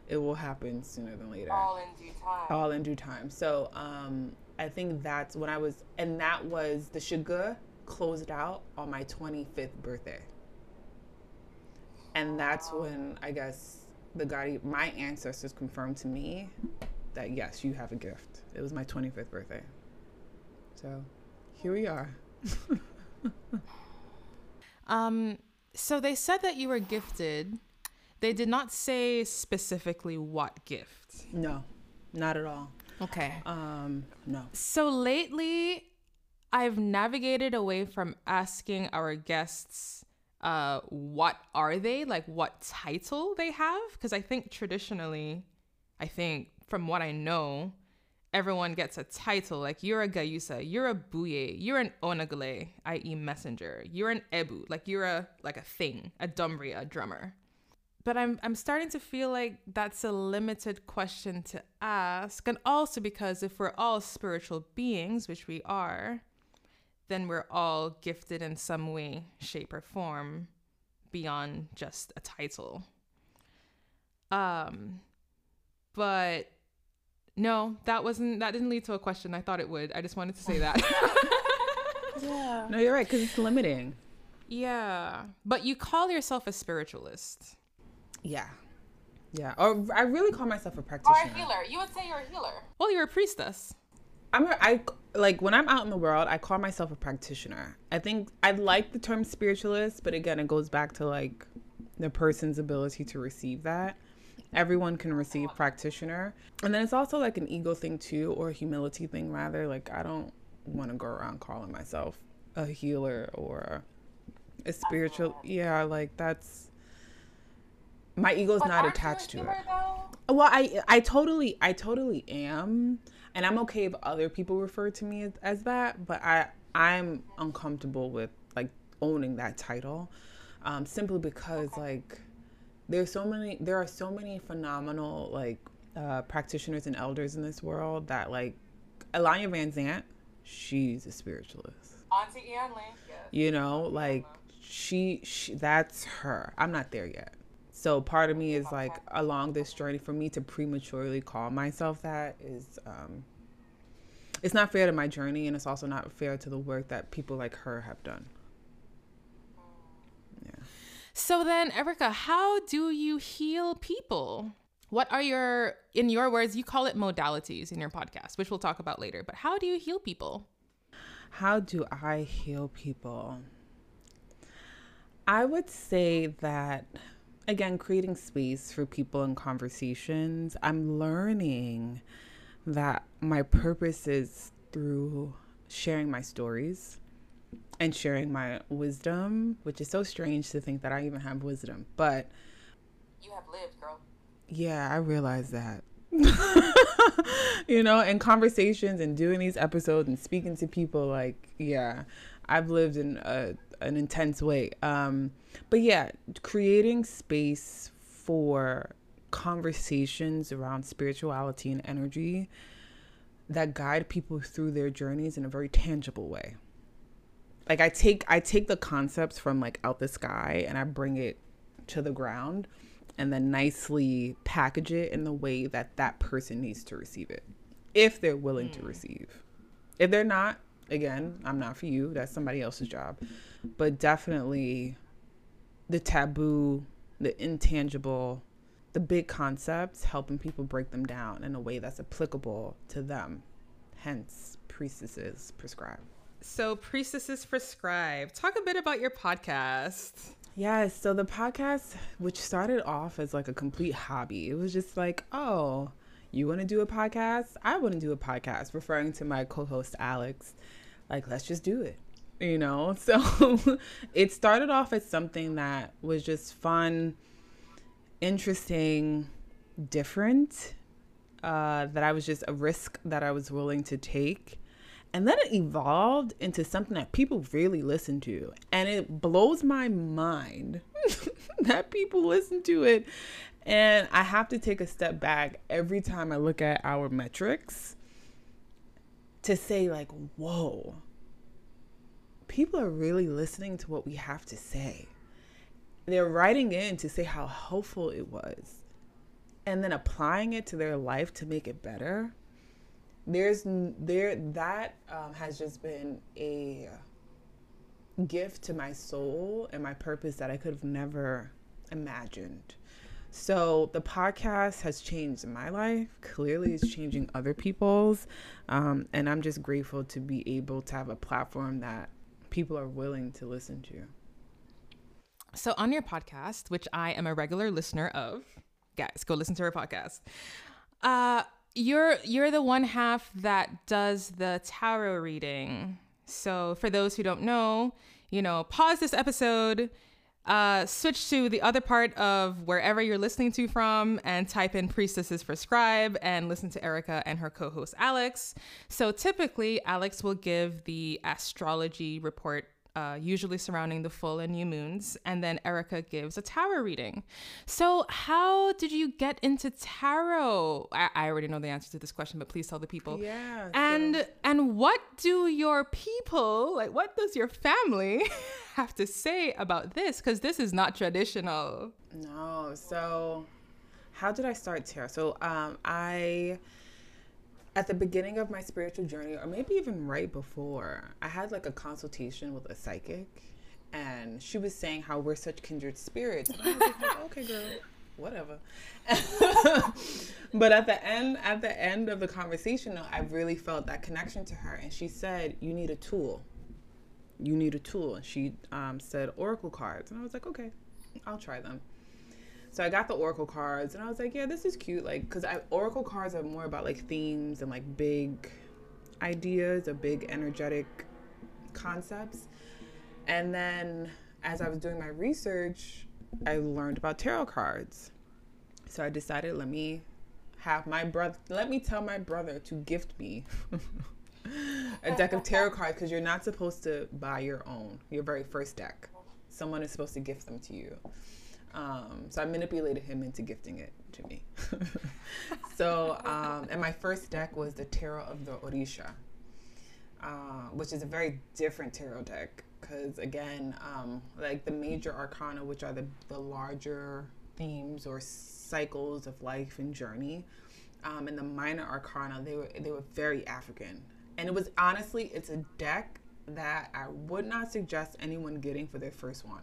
it will happen sooner than later. All in due time. All in due time. So um, I think that's when I was, and that was the dugu closed out on my 25th birthday. And that's when I guess the God, my ancestors confirmed to me that yes, you have a gift. It was my 25th birthday. So here we are. *laughs* um, so they said that you were gifted. They did not say specifically what gift. No, not at all. Okay. Um, no. So lately, I've navigated away from asking our guests uh, what are they, like what title they have, because I think traditionally, I think from what I know, everyone gets a title like you're a Gayusa, you're a Buye, you're an Onagle, i.e. messenger, you're an Ebu, like you're a like a thing, a Dumbria, a drummer. But I'm I'm starting to feel like that's a limited question to ask, and also because if we're all spiritual beings, which we are, then we're all gifted in some way, shape, or form beyond just a title. Um, but no, that wasn't. That didn't lead to a question. I thought it would. I just wanted to say that. *laughs* *laughs* yeah. No, you're right because it's limiting. Yeah, but you call yourself a spiritualist. Yeah. Yeah. Or I really call myself a practitioner. Or a healer. You would say you're a healer. Well, you're a priestess. I'm a, I like when I'm out in the world, I call myself a practitioner. I think I like the term spiritualist, but again, it goes back to like the person's ability to receive that everyone can receive practitioner. And then it's also like an ego thing too, or a humility thing rather. Like I don't want to go around calling myself a healer or a spiritual. Yeah, like that's my ego's but not attached to it. Though? Well, I I totally I totally am, and I'm okay if other people refer to me as, as that. But I I'm uncomfortable with like owning that title, um, simply because like there's so many there are so many phenomenal like uh, practitioners and elders in this world that like Iyanla Vanzant, she's a spiritualist. Auntie Anne yes. You know, like she, she that's her. I'm not there yet. So part of me is like along this journey for me to prematurely call myself that is um it's not fair to my journey and it's also not fair to the work that people like her have done. Yeah. So then, Erica, how do you heal people? What are your, in your words, you call it modalities in your podcast, which we'll talk about later, but how do you heal people? How do I heal people? I would say that, again, creating space for people and conversations, I'm learning that my purpose is through sharing my stories and sharing my wisdom, which is so strange to think that I even have wisdom, but you have lived, girl. Yeah, I realize that. *laughs* you know, in conversations and doing these episodes and speaking to people, like, yeah, I've lived in a, an intense way. Um, but yeah, creating space for conversations around spirituality and energy that guide people through their journeys in a very tangible way. Like I take I take the concepts from like out the sky and I bring it to the ground and then nicely package it in the way that that person needs to receive it if they're willing mm. to hmm. receive if they're not again i'm not for you that's somebody else's job but definitely the taboo the intangible the big concepts helping people break them down in a way that's applicable to them hence priestesses prescribe so priestesses prescribe talk a bit about your podcast Yes. So the podcast, which started off as like a complete hobby, it was just like, oh, you want to do a podcast? I want to do a podcast, referring to my co host, Alex. Like, let's just do it. You know? *laughs* So it started off as something that was just fun, interesting, different, uh, that I was just a risk that I was willing to take. And then it evolved into something that people really listen to. And it blows my mind *laughs* that people listen to it. And I have to take a step back every time I look at our metrics to say, like, whoa, people are really listening to what we have to say. They're writing in to say how helpful it was and then applying it to their life to make it better there's there that um, has just been a gift to my soul and my purpose that I could have never imagined. So the podcast has changed my life. Clearly, it's changing other people's, um, and I'm just grateful to be able to have a platform that people are willing to listen to. So on your podcast, which I am a regular listener of, guys, go listen to her podcast. Uh, you're you're the one half that does the tarot reading. So for those who don't know, you know, pause this episode, uh, switch to the other part of wherever you're listening to from and type in priestesses prescribe and listen to Erica and her co-host Alex. So typically Alex will give the astrology report uh, usually surrounding the full and new moons. And then Erica gives a tarot reading. So, how did you get into tarot? I, I already know the answer to this question, but please tell the people. Yeah. And so. and what do your people like? What does your family *laughs* have to say about this? Because this is not traditional. No. So, how did I start tarot? So, um, I at the beginning of my spiritual journey, or maybe even right before, I had like a consultation with a psychic, and she was saying how we're such kindred spirits. And I was like, okay, girl, whatever. *laughs* but at the end, at the end of the conversation, I really felt that connection to her, and she said, "You need a tool. You need a tool." And she um, said oracle cards, and I was like, okay, I'll try them. So I got the oracle cards and I was like, yeah, this is cute. Like, cause oracle cards are more about like themes and like big ideas or big energetic concepts. And then as I was doing my research, I learned about tarot cards. So I decided, let me have my brother, let me tell my brother to gift me *laughs* a deck of tarot cards because you're not supposed to buy your own, your very first deck. Someone is supposed to gift them to you. Um, so I manipulated him into gifting it to me. *laughs* so, um, and my first deck was the Tarot of the Orisha, uh, which is a very different tarot deck because, again, um, like the major arcana, which are the, the larger themes or cycles of life and journey, um, and the minor arcana, they were they were very African, and it was honestly, it's a deck that I would not suggest anyone getting for their first one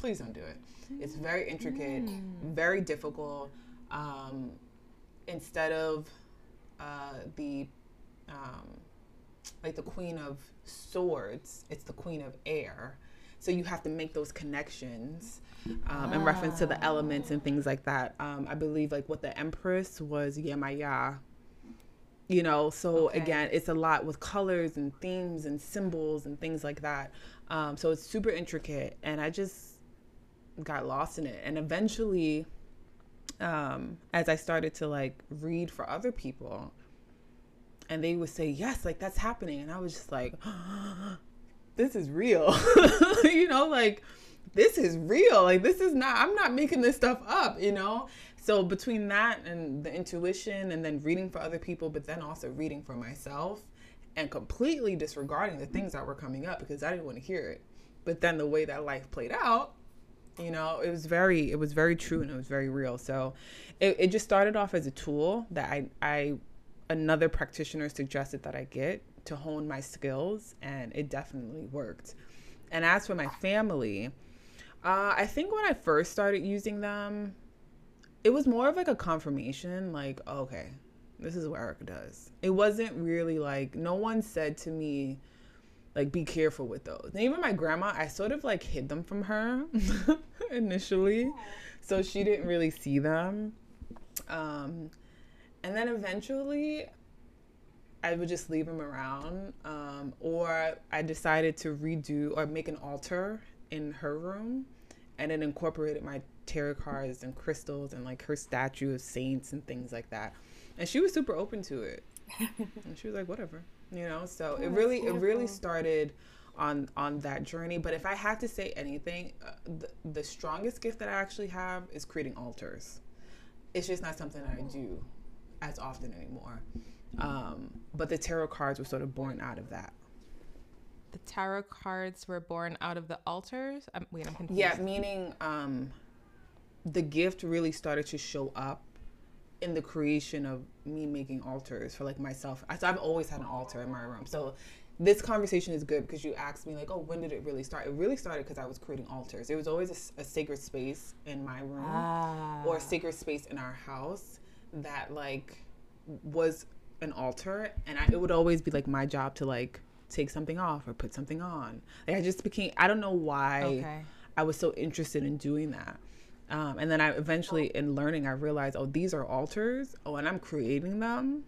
please don't do it. It's very intricate, mm. very difficult. Um, instead of uh, the um, like the queen of swords, it's the queen of air. So you have to make those connections um, in reference to the elements and things like that. Um, I believe like what the empress was Yemaya. You know, so okay. again, it's a lot with colors and themes and symbols and things like that. Um, so it's super intricate, and I just got lost in it. And eventually, um, as I started to like read for other people, and they would say, Yes, like that's happening. And I was just like, *gasps* This is real. *laughs* you know, like this is real. Like this is not I'm not making this stuff up, you know? So between that and the intuition and then reading for other people, but then also reading for myself and completely disregarding the things that were coming up because I didn't want to hear it. But then the way that life played out, you know it was very it was very true and it was very real. So it, it just started off as a tool that i i another practitioner suggested that i get to hone my skills and it definitely worked. And as for my family uh, i think when i first started using them it was more of like a confirmation like okay this is what erica does. It wasn't really like no one said to me like be careful with those. And even my grandma, I sort of like hid them from her *laughs* initially. So she didn't really see them. Um, and then eventually I would just leave them around. Um, or I decided to redo or make an altar in her room and then incorporated my tarot cards and crystals and like her statue of saints and things like that. And she was super open to it. *laughs* and she was like, whatever you know? So oh, it really it really started on on that journey. But if i had to say anything uh, the, the strongest gift that i actually have is creating altars. It's just not something that i do as often anymore. Um, but the tarot cards were sort of born out of that. The tarot cards were born out of the altars? Wait i'm confused. yeah meaning um, the gift really started to show up in the creation of me making altars for like myself. So I've always had an altar in my room. So this conversation is good because you asked me like, oh, when did it really start? It really started because I was creating altars. It was always a, a sacred space in my room ah. or a sacred space in our house that like was an altar, and I, it would always be like my job to like take something off or put something on. Like I just became. I don't know why okay. I was so interested in doing that. Um, and then I eventually, in learning, I realized, oh, these are altars. Oh, and I'm creating them.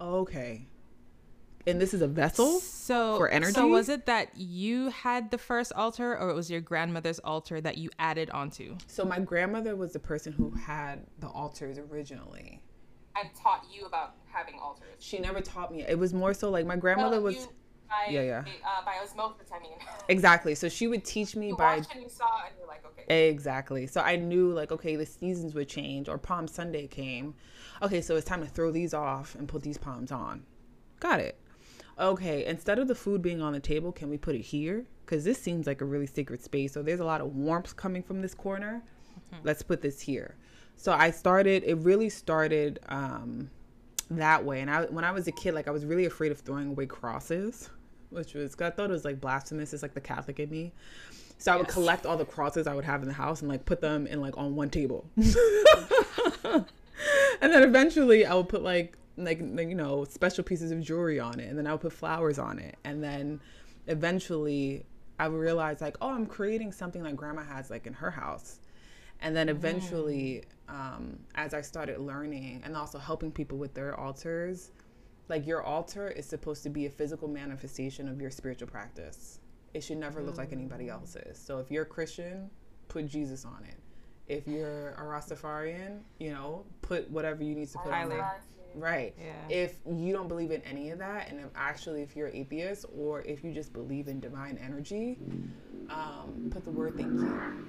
Okay. And this is a vessel so, for energy. So was it that you had the first altar, or it was your grandmother's altar that you added onto? So my grandmother was the person who had the altars originally. And taught you about having altars. She never taught me. It was more so like my grandmother well, was. You- by, yeah, yeah. Uh, by osmosis, I mean. *laughs* exactly. So she would teach me you by. And you saw, and you're like, okay. Exactly. So I knew, like, okay, the seasons would change, or Palm Sunday came. Okay, so it's time to throw these off and put these palms on. Got it. Okay, instead of the food being on the table, can we put it here? Because this seems like a really sacred space. So there's a lot of warmth coming from this corner. Mm-hmm. Let's put this here. So I started, it really started um, that way. And I, when I was a kid, like, I was really afraid of throwing away crosses which was I thought it was like blasphemous. It's like the Catholic in me. So I would collect all the crosses I would have in the house and like put them in like on one table. *laughs* and then eventually I would put like like you know special pieces of jewelry on it and then I would put flowers on it and then eventually I would realize like oh I'm creating something that grandma has like in her house. And then eventually mm. um, as I started learning and also helping people with their altars, like your altar is supposed to be a physical manifestation of your spiritual practice. It should never look like anybody mm. else's. So if you're a Christian, put Jesus on it. If you're a Rastafarian, you know, put whatever you need to put on there. Right. Yeah. If you don't believe in any of that, and if actually if you're atheist or if you just believe in divine energy, um, put the word thank you.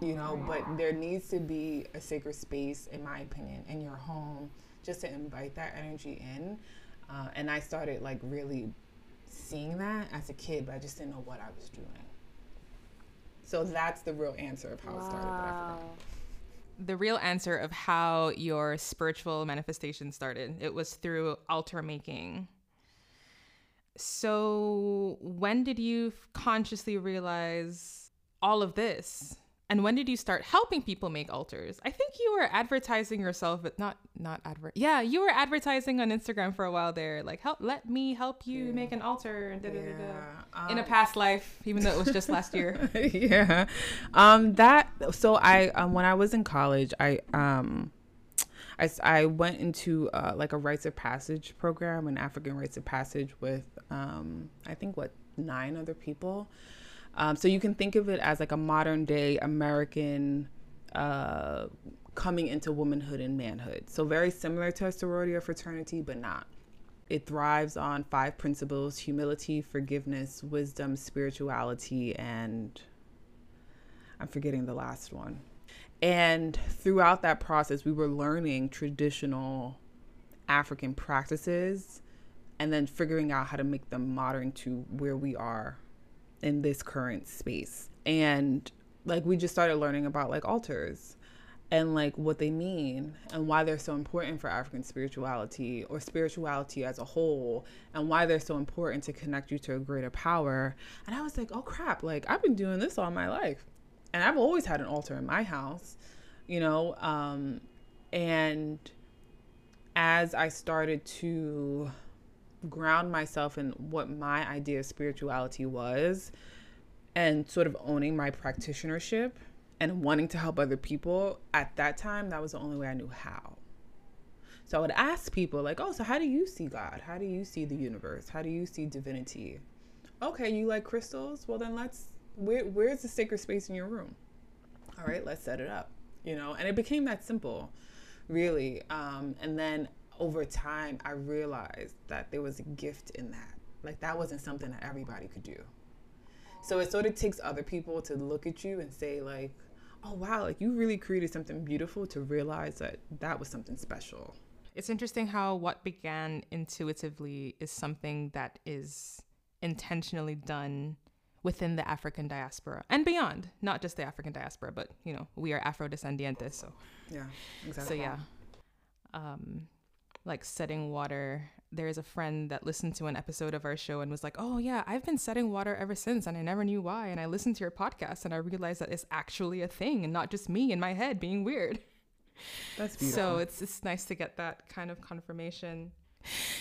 You know, but there needs to be a sacred space, in my opinion, in your home just to invite that energy in. Uh, and I started like really seeing that as a kid, but I just didn't know what I was doing. So that's the real answer of how wow. it started. but i forgot The real answer of how your spiritual manifestation started. It was through altar making. So when did you consciously realize all of this? And when did you start helping people make altars? I think you were advertising yourself, but not not advert. Yeah, you were advertising on Instagram for a while there, like help, let me help you yeah. make an altar and da, da, da, um, in a past life, even though it was just last year. *laughs* yeah, um, that. So I um, when I was in college, I um. I, I went into uh, like a rites of passage program, an African rites of passage with um, I think what nine other people, um, so you can think of it as like a modern day American uh, coming into womanhood and manhood. So very similar to a sorority or fraternity, but not. It thrives on five principles humility, forgiveness, wisdom, spirituality, and I'm forgetting the last one. And throughout that process, we were learning traditional African practices and then figuring out how to make them modern to where we are in this current space. And like we just started learning about like altars and like what they mean and why they're so important for African spirituality or spirituality as a whole and why they're so important to connect you to a greater power. And I was like, oh crap, like I've been doing this all my life. And I've always had an altar in my house, you know, um, and as I started to ground myself in what my idea of spirituality was and sort of owning my practitionership and wanting to help other people at that time that was the only way i knew how. So i would ask people like oh so how do you see god? How do you see the universe? How do you see divinity? Okay you like crystals? Well then let's where, where's the sacred space in your room? All right let's set it up you know? And it became that simple really. Um, and then over time, I realized that there was a gift in that. Like that wasn't something that everybody could do. So it sort of takes other people to look at you and say like, "Oh wow, like you really created something beautiful." To realize that that was something special. It's interesting how what began intuitively is something that is intentionally done within the African diaspora and beyond. Not just the African diaspora, but you know, we are Afro descendientes. So yeah, exactly. So yeah. Um, like setting water. There's a friend that listened to an episode of our show and was like, "Oh yeah, I've been setting water ever since, and I never knew why." And I listened to your podcast and I realized that it's actually a thing and not just me in my head being weird. That's beautiful. So it's it's nice to get that kind of confirmation.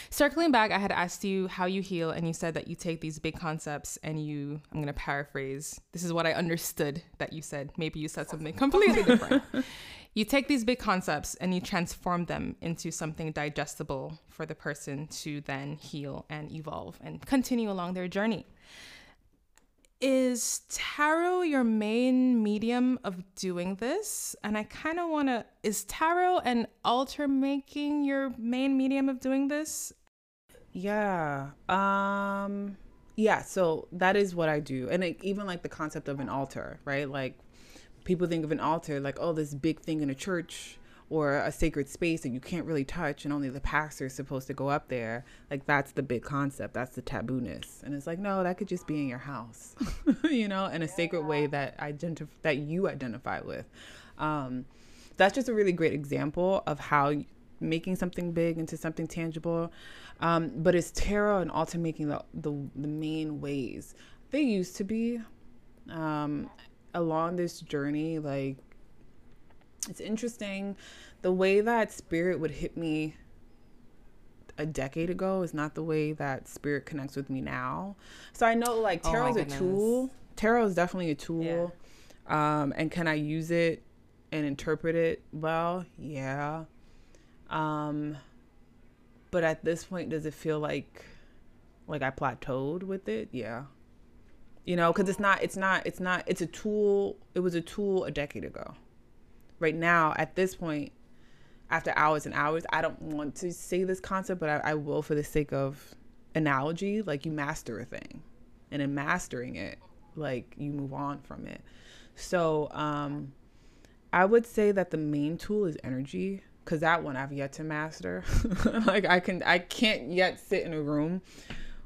Circling back, I had asked you how you heal, and you said that you take these big concepts and you, I'm going to paraphrase, this is what I understood that you said. Maybe you said something completely different. *laughs* you take these big concepts and you transform them into something digestible for the person to then heal and evolve and continue along their journey. Is tarot your main medium of doing this? And I kind of want to, is tarot and altar making your main medium of doing this? Yeah. Um, yeah, so that is what I do. And it, even like the concept of an altar, right? Like people think of an altar like, oh, this big thing in a church or a sacred space that you can't really touch and only the pastor is supposed to go up there. Like that's the big concept. That's the tabooness. And it's like no that could just be in your house *laughs* you know in a sacred way that identify that you identify with. Um, that's just a really great example of how making something big into something tangible. Um, but it's tarot and altar making the, the, the main ways? They used to be um, along this journey like it's interesting the way that spirit would hit me a decade ago is not the way that spirit connects with me now. So I know like oh tarot's oh a tool. Tarot is definitely a tool. Yeah. Um, and can I use it and interpret it well? Yeah. Um, but at this point, does it feel like like I plateaued with it? Yeah. You know, because it's not, it's not, it's not, it's a tool. It was a tool a decade ago right now at this point after hours and hours i don't want to say this concept but I, I, will for the sake of analogy like you master a thing and in mastering it like you move on from it so um i would say that the main tool is energy because that one i've yet to master *laughs* like i can i can't yet sit in a room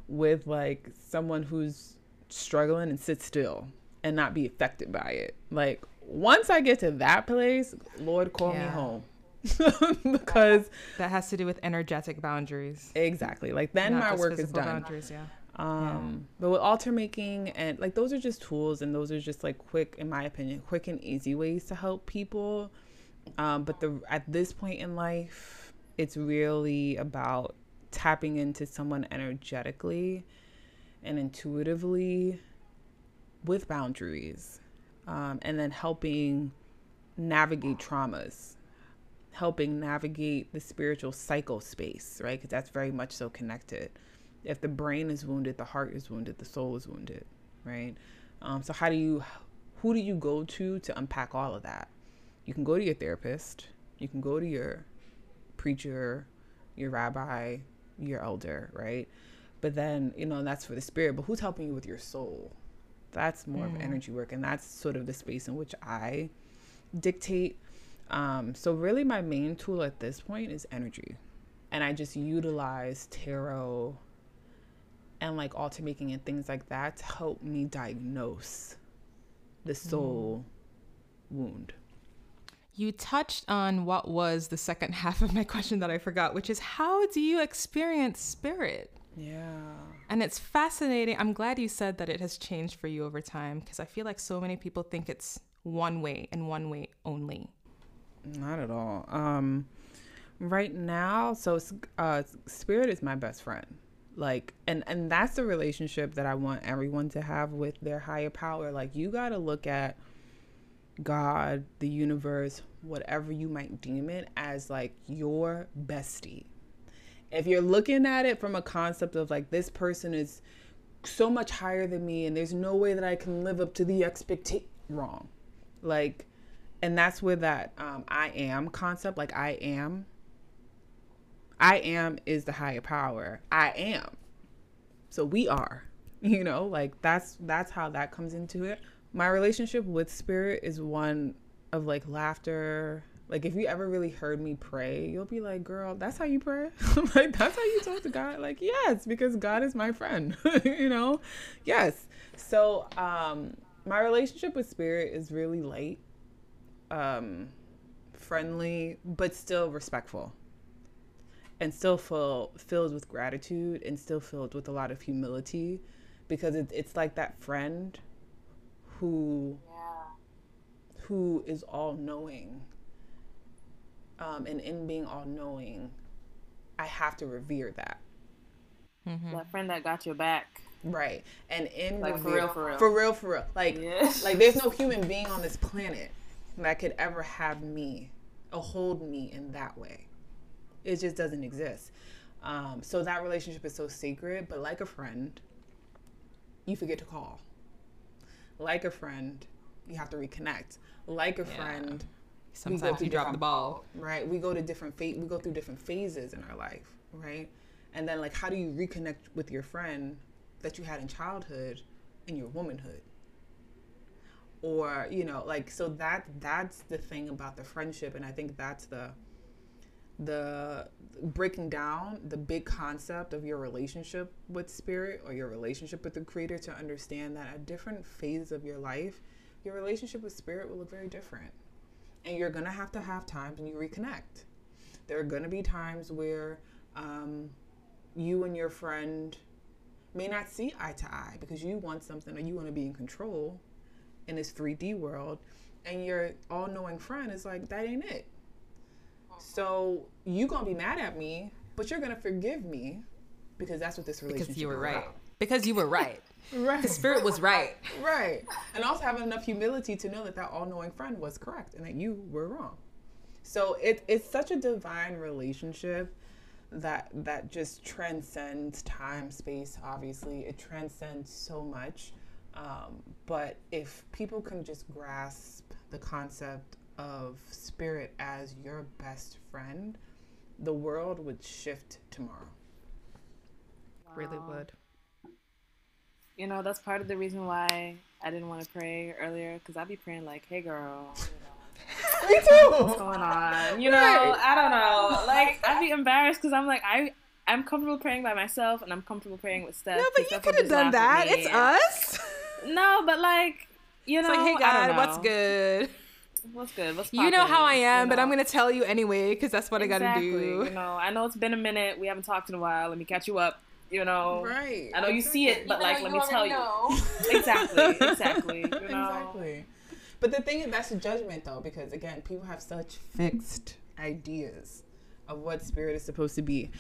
with like someone who's struggling and sit still and not be affected by it like once I get to that place, Lord, call yeah. me home. *laughs* because that has to do with energetic boundaries. Exactly. Like then Not my work is done. Yeah. Um, yeah. But with altar making and like those are just tools and those are just like quick, in my opinion, quick and easy ways to help people. Um, but the at this point in life, it's really about tapping into someone energetically and intuitively with boundaries um, and then helping navigate traumas helping navigate the spiritual cycle space right? Because that's very much so connected. If the brain is wounded the heart is wounded the soul is wounded right? Um, so how do you who do you go to to unpack all of that? You can go to your therapist you can go to your preacher your rabbi your elder right but then you know that's for the spirit but who's helping you with your soul that's more mm. of energy work and that's sort of the space in which i dictate um, so really my main tool at this point is energy and i just utilize tarot and like altar making and things like that to help me diagnose the soul mm. wound you touched on what was the second *laughs* half of my question that I forgot, which is how do you experience spirit? Yeah. And it's fascinating. I'm glad you said that it has changed for you over time because I feel like so many people think it's one way and one way only. Not at all. Um, right now, so uh, spirit is my best friend. Like, and and that's the relationship that I want everyone to have with their higher power. Like, you got to look at God, the universe, whatever you might deem it, as like your bestie if you're looking at it from a concept of like this person is so much higher than me and there's no way that I can live up to the expectation wrong. Like and that's where that um, I am concept like I am I am is the higher power. I am. So we are. *laughs* You know, like that's that's how that comes into it. My relationship with spirit is one of like laughter, like if you ever really heard me pray, you'll be like, "Girl, that's how you pray." *laughs* like that's how you talk to God. Like, yes, because God is my friend. *laughs* you know, yes. So, um, my relationship with Spirit is really light, um, friendly, but still respectful, and still full filled with gratitude, and still filled with a lot of humility, because it, it's like that friend who yeah. who is all knowing um, and in being all knowing, I have to revere that. Mm-hmm. That friend that got your back. Right. And in like revere, for real, for real. For real, for real. Like, yeah. *laughs* like there's no human being on this planet that could ever have me or hold me in that way. It just doesn't exist. Um, so that relationship is so sacred, but like a friend, you forget to call. Like a friend, you have to reconnect. Like a yeah. friend, Sometimes you drop the ball. Right. We go to different fa- we go through different phases in our life, right? And then like how do you reconnect with your friend that you had in childhood in your womanhood? Or, you know, like so that that's the thing about the friendship and I think that's the the breaking down the big concept of your relationship with spirit or your relationship with the creator to understand that at different phases of your life your relationship with spirit will look very different and you're gonna have to have times when you reconnect. There are gonna be times where um, you and your friend may not see eye to eye because you want something or you want to be in control in this 3D world, and your all-knowing friend is like, "That ain't it." So you gonna be mad at me, but you're gonna forgive me because that's what this relationship. Because you were right. About. Because you were right. *laughs* Right. The spirit was right. *laughs* right. And also having enough humility to know that that all knowing friend was correct and that you were wrong. So it, it's such a divine relationship that that just transcends time space obviously it transcends so much um, but if people can just grasp the concept of spirit as your best friend the world would shift tomorrow wow. really would you know, that's part of the reason why I didn't want to pray earlier because I'd be praying like, "Hey, girl." *laughs* Me too. What's going on? You know, right. I don't know. Like, I'd be embarrassed because I'm like, I I'm comfortable praying by myself and I'm comfortable praying with Steph. No, but you could have done that. It's us. *laughs* No, but like, you know, it's like, hey God, what's good? What's good? What's you know how I am, you know? but I'm gonna tell you anyway because that's what exactly. I gotta do. You know, I know it's been a minute. We haven't talked in a while. Let me catch you up. You know, right? I know you see it, but Even like, let me tell know. you, *laughs* exactly, exactly, you *laughs* know? exactly. But the thing is, that's a judgment though, because again, people have such fixed ideas of what spirit is supposed to be.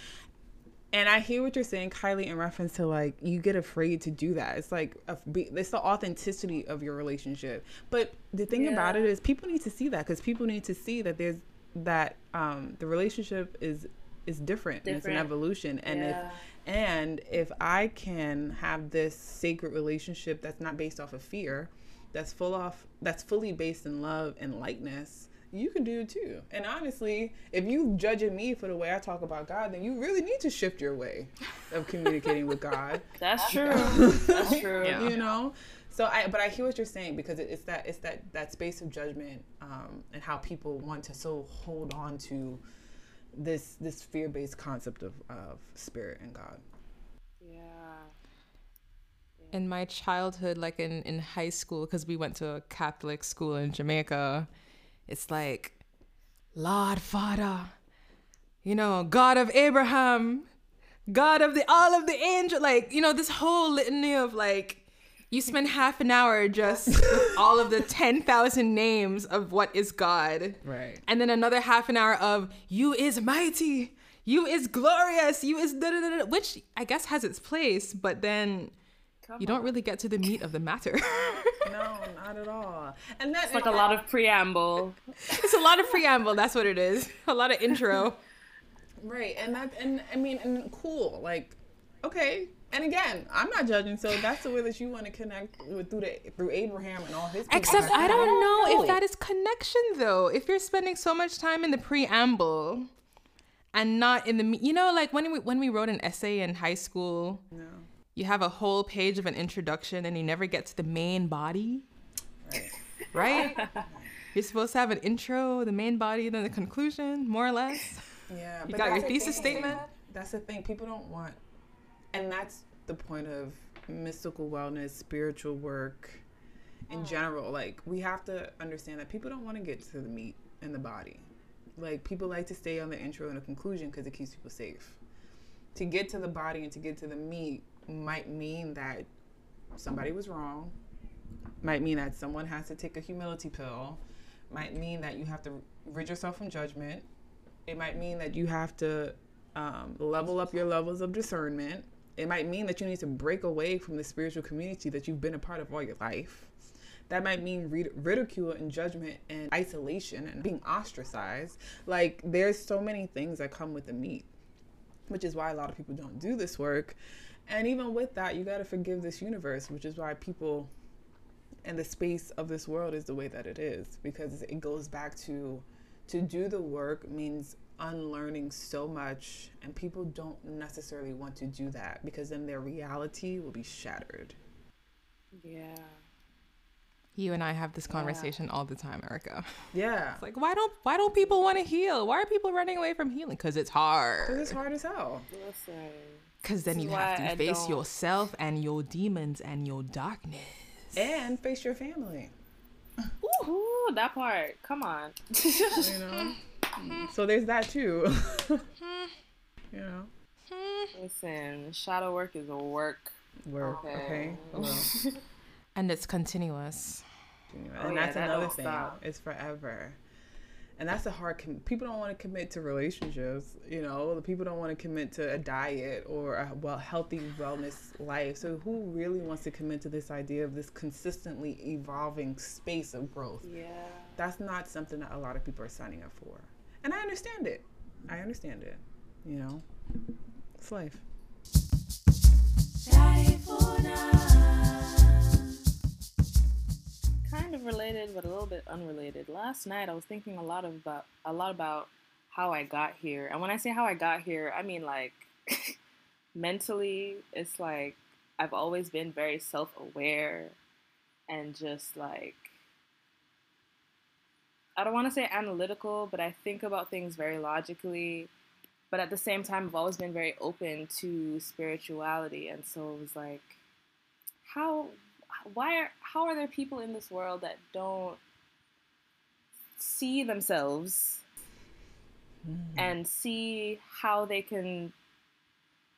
And I hear what you're saying, Kylie, in reference to like you get afraid to do that. It's like a, it's the authenticity of your relationship. But the thing yeah. about it is, people need to see that because people need to see that there's that um, the relationship is is different, different. and it's an evolution. And yeah. if and if I can have this sacred relationship that's not based off of fear, that's full off that's fully based in love and likeness, you can do it too. And honestly, if you judging me for the way I talk about God, then you really need to shift your way of communicating with God. *laughs* That's true. That's true. Yeah. You know. So I, but I hear what you're saying because it's that it's that that space of judgment um, and how people want to so hold on to this this fear based concept of of spirit and God. Yeah. In my childhood, like in in high school, because we went to a Catholic school in Jamaica it's like, Lord Father, you know, God of Abraham, God of the all of the angel, like, you know, this whole litany of like you spend half an hour just with *laughs* all of the 10,000 names of what is God. Right. And then another half an hour of you is mighty, you is glorious, you is da da da, which I guess has its place, but then Come you on. don't really get to the meat of the matter. *laughs* no, not at all. And that's like a lot of preamble. *laughs* it's a lot of preamble. That's what it is. A lot of intro. Right, and that, and I mean, and cool. Like, okay. And again, I'm not judging. So that's the way that you want to connect with through the through Abraham and all his. Except I don't know if that is connection though. If you're spending so much time in the preamble and not in the you know like when we when we wrote an essay in high school. No you have a whole page of an introduction and you never get to the main body. Right? right? You're supposed to have an intro, the main body, then the conclusion, more or less. Yeah. You got your thesis statement. That's the thing. People don't want, and that's the point of mystical wellness, spiritual work in general. Like, we have to understand that people don't want to get to the meat and the body. Like, people like to stay on the intro and the conclusion because it keeps people safe. To get to the body and to get to the meat, might mean that somebody was wrong, might mean that someone has to take a humility pill, might mean that you have to rid yourself from judgment. It might mean that you have to um, level up your levels of discernment. It might mean that you need to break away from the spiritual community that you've been a part of all your life. That might mean ridicule and judgment and isolation and being ostracized. Like, there's so many things that come with the meat, which is why a lot of people don't do this work and even with that, you got to forgive this universe, which is why people and the space of this world is the way that it is because it goes back to to do the work means unlearning so much and people don't necessarily want to do that because then their reality will be shattered. Yeah. You and I have this conversation yeah. all the time, Erica. Yeah. It's like why don't why don't people want to heal? Why are people running away from healing? Because it's hard. Because it's hard as hell. Listen. Because then you have to I face don't... yourself and your demons and your darkness. And face your family. Ooh, that part. Come on. *laughs* you know? Mm, so there's that too. *laughs* you know? Listen, shadow work is a work. Work, okay. okay. *laughs* and it's continuous. continuous. Oh, and yeah, that's that another thing. Stop. It's forever and that's a hard com- people don't want to commit to relationships you know the people don't want to commit to a diet or a well healthy wellness life so who really wants to commit to this idea of this consistently evolving space of growth yeah that's not something that a lot of people are signing up for and i understand it i understand it you know it's life kind of related, but a little bit unrelated. Last night, I was thinking a lot about a lot about how I got here, and when I say how I got here, I mean like *laughs* mentally. It's like I've always been very self-aware, and just like I don't want to say analytical, but I think about things very logically. But at the same time, I've always been very open to spirituality, and so it was like, how why are how are there people in this world that don't see themselves mm. and see how they can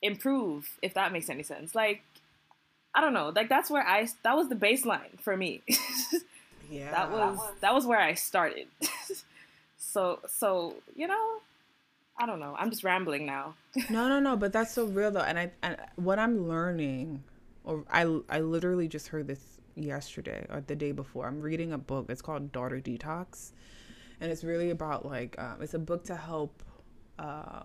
improve if that makes any sense like i don't know like that's where i that was the baseline for me *laughs* yeah. that was that was where i started. *laughs* So so you know i don't know. I'm just rambling now. No no no but that's so *laughs* real though. And i and what i'm learning or i i literally just heard this yesterday or the day before. I'm reading a book. It's called daughter detox. And it's really about like um, it's a book to help uh,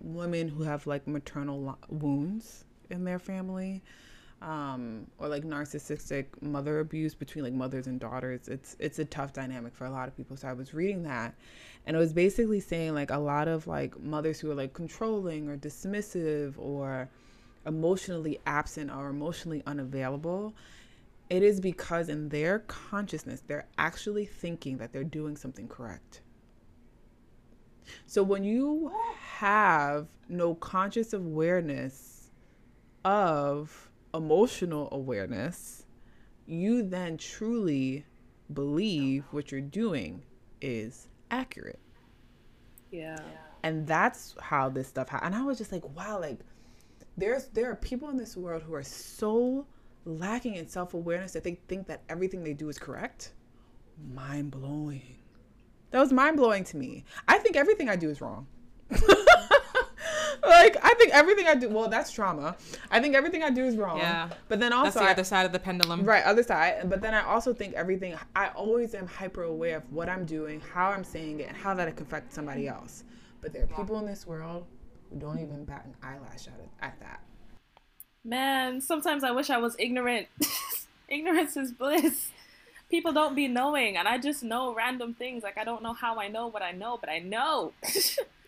women who have like maternal wounds in their family um, or like narcissistic mother abuse between like mothers and daughters it's it's a tough dynamic for a lot of people. So i was reading that and it was basically saying like a lot of like mothers who are like controlling or dismissive or emotionally absent or emotionally unavailable it is because in their consciousness they're actually thinking that they're doing something correct. So when you have no conscious awareness of emotional awareness, you then truly believe what you're doing is accurate. Yeah. And that's how this stuff happened. And I was just like, wow, like there's there are people in this world who are so lacking in self-awareness that they think that everything they do is correct. Mind blowing. That was mind blowing to me. I think everything I do is wrong. *laughs* like I think everything I do. Well, that's trauma. I think everything I do is wrong. Yeah. But then also that's the I, other side of the pendulum. Right, other side. But then I also think everything. I always am hyper aware of what I'm doing, how I'm saying it, and how that can affect somebody else. But there are people in this world who don't even bat an eyelash at it at that. Man, sometimes I wish I was ignorant. *laughs* Ignorance is bliss people don't be knowing and i just know random things like i don't know how i know what i know but i know. *laughs*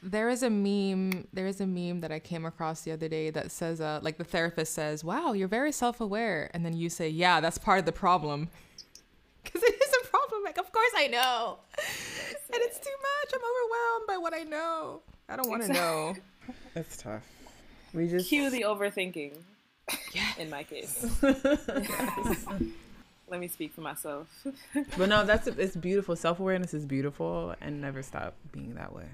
There is a meme there is a meme that i came across the other day that says uh, like the therapist says wow you're very self-aware and then you say yeah that's part of the problem. *laughs* Because it is a problem like of course i know. And it's too much i'm overwhelmed by what i know. I don't want to know. It's tough. We just cue the overthinking yeah in my case *laughs* let me speak for myself. *laughs* but no, that's it's beautiful. Self awareness is beautiful, and never stop being that way.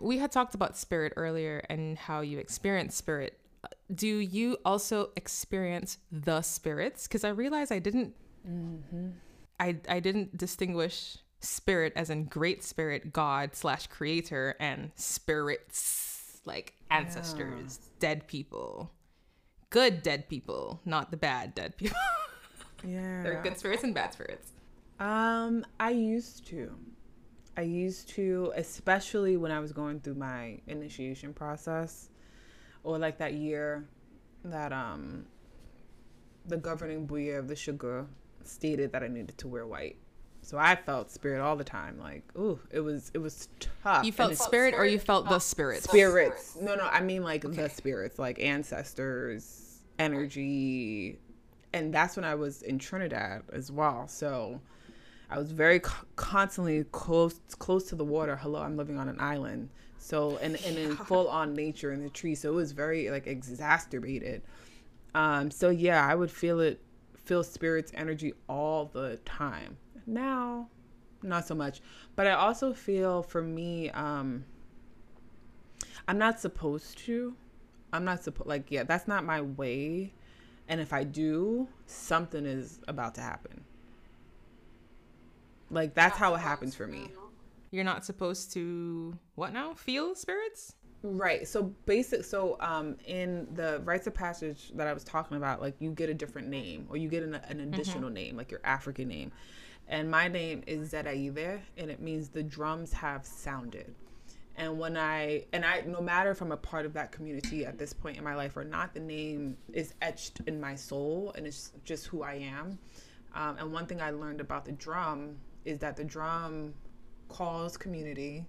We had talked about spirit earlier and how you experience spirit. Do you also experience the spirits? Because I realized I didn't. Mm-hmm. I I didn't distinguish spirit as in great spirit, God slash creator, and spirits like ancestors, yeah. dead people, good dead people, not the bad dead people. *laughs* Yeah. There are good spirits and bad spirits. Um, I used to. I used to, especially when I was going through my initiation process, or like that year that um the governing buyei of the sugar stated that I needed to wear white. So I felt spirit all the time. Like, ooh, it was it was tough. You felt spirit, or you felt the spirits? Spirits. No, no, I mean like okay. the spirits, like ancestors, energy, and that's when I was in Trinidad as well. So I was very co- constantly close close to the water. Hello, I'm living on an island. So and, and in full on nature in the trees. So it was very like exacerbated. Um, so yeah, I would feel it, feel spirits energy all the time. Now, not so much. But I also feel for me, um, I'm not supposed to. I'm not supposed like yeah, that's not my way and if I do, something is about to happen. Like that's how it happens for me. You're not supposed to what now? Feel spirits? Right. So basic so um in the rites of passage that I was talking about, like you get a different name or you get an, an additional mm-hmm. name, like your African name. And my name is Zeraide and it means the drums have sounded and when i and i no matter if i'm a part of that community at this point in my life or not the name is etched in my soul and it's just who i am. Um, and one thing i learned about the drum is that the drum calls community.